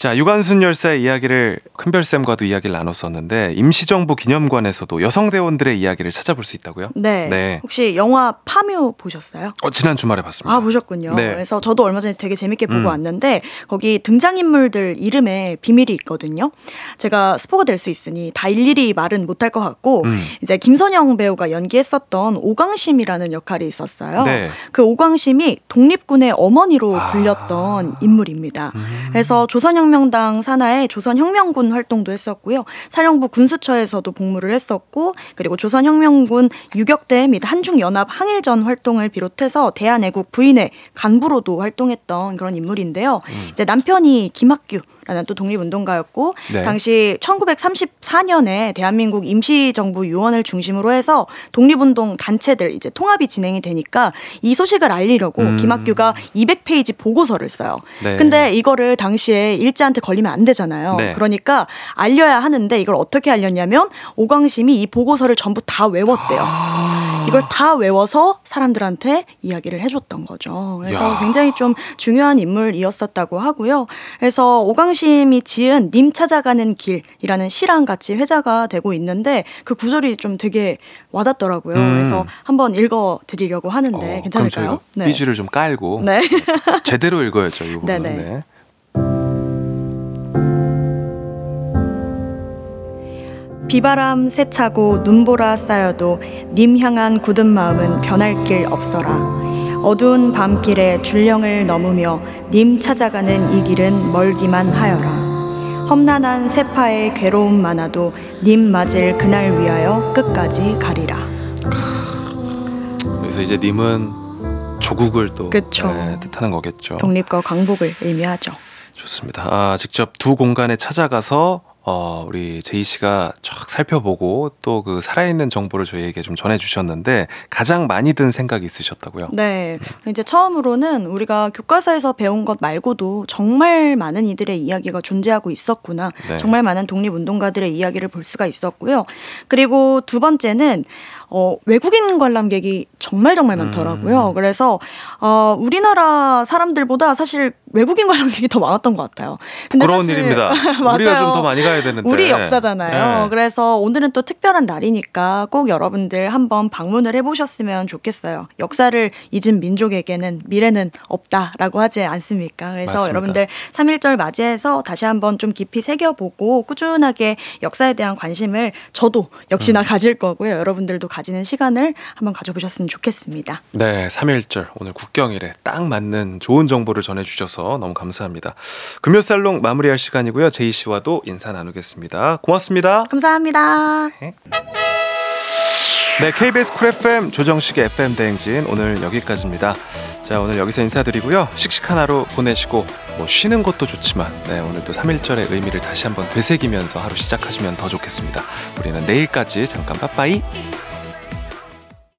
자 유관순 열사의 이야기를 큰별쌤과도 이야기를 나눴었는데 임시정부 기념관에서도 여성 대원들의 이야기를 찾아볼 수 있다고요? 네. 네. 혹시 영화 파묘 보셨어요? 어, 지난 주말에 봤습니다. 아 보셨군요. 네. 그래서 저도 얼마 전에 되게 재밌게 보고 음. 왔는데 거기 등장인물들 이름에 비밀이 있거든요. 제가 스포가 될 수 있으니 다 일일이 말은 못할 것 같고 음. 이제 김선영 배우가 연기했었던 오광심이라는 역할이 있었어요. 네. 그 오광심이 독립군의 어머니로 아. 불렸던 인물입니다. 음. 그래서 조선혁명 조선혁명당 산하에 조선혁명군 활동도 했었고요. 사령부 군수처에서도 복무를 했었고 그리고 조선혁명군 유격대 및 한중연합 항일전 활동을 비롯해서 대한애국 부인회 간부로도 활동했던 그런 인물인데요. 이제 남편이 김학규 또 독립운동가였고 네. 당시 1934년에 대한민국 임시정부 유언을 중심으로 해서 독립운동 단체들 이제 통합이 진행이 되니까 이 소식을 알리려고 음. 김학규가 200페이지 보고서를 써요. 네. 근데 이거를 당시에 일제한테 걸리면 안 되잖아요. 네. 그러니까 알려야 하는데 이걸 어떻게 알렸냐면 오광심이 이 보고서를 전부 다 외웠대요. 아. 이걸 다 외워서 사람들한테 이야기를 해줬던 거죠. 그래서 야. 굉장히 좀 중요한 인물이었었다고 하고요. 그래서 오광심이 지은 님 찾아가는 길이라는 시랑 같이 회자가 되고 있는데 그 구절이 좀 되게 와닿더라고요. 음. 그래서 한번 읽어 드리려고 하는데 어, 괜찮을까요? 저희가 삐지를 좀 깔고 네. 제대로 읽어야죠 이 부분. 네네. 비바람 세차고 눈보라 쌓여도 님 향한 굳은 마음은 변할 길 없어라. 어두운 밤길에 줄령을 넘으며 님 찾아가는 이 길은 멀기만 하여라. 험난한 세파의 괴로움 많아도 님 맞을 그날 위하여 끝까지 가리라. 그래서 이제 님은 조국을 또. 네, 뜻하는 거겠죠. 독립과 광복을 의미하죠. 좋습니다. 아, 직접 두 공간에 찾아가서 어, 우리 제이 씨가 쫙 살펴보고 또 그 살아있는 정보를 저희에게 좀 전해주셨는데 가장 많이 든 생각이 있으셨다고요? 네. 이제 처음으로는 우리가 교과서에서 배운 것 말고도 정말 많은 이들의 이야기가 존재하고 있었구나. 네. 정말 많은 독립운동가들의 이야기를 볼 수가 있었고요. 그리고 두 번째는 어, 외국인 관람객이 정말 정말 많더라고요. 음. 그래서 어, 우리나라 사람들보다 사실 외국인 관람객이 더 많았던 것 같아요. 근데 부러운 사실- 일입니다. 우리가 좀 더 많이 가야 되는데. 우리 역사잖아요. 네. 그래서 오늘은 또 특별한 날이니까 꼭 여러분들 한번 방문을 해보셨으면 좋겠어요. 역사를 잊은 민족에게는 미래는 없다라고 하지 않습니까? 그래서 맞습니다. 여러분들 3.1절 맞이해서 다시 한번 좀 깊이 새겨보고 꾸준하게 역사에 대한 관심을 저도 음. 역시나 가질 거고요. 여러분들도 가지는 시간을 한번 가져보셨으면 좋겠습니다. 네, 3.1절 오늘 국경일에 딱 맞는 좋은 정보를 전해주셔서 너무 감사합니다. 금요살롱 마무리할 시간이고요. 제이 씨와도 인사 나누겠습니다. 고맙습니다. 감사합니다. 네, KBS 쿨 FM 조정식의 FM 대행진 오늘 여기까지입니다. 자, 오늘 여기서 인사드리고요. 씩씩한 하루 보내시고 뭐 쉬는 것도 좋지만 네, 오늘 또 3.1절의 의미를 다시 한번 되새기면서 하루 시작하시면 더 좋겠습니다. 우리는 내일까지 잠깐 빠빠이.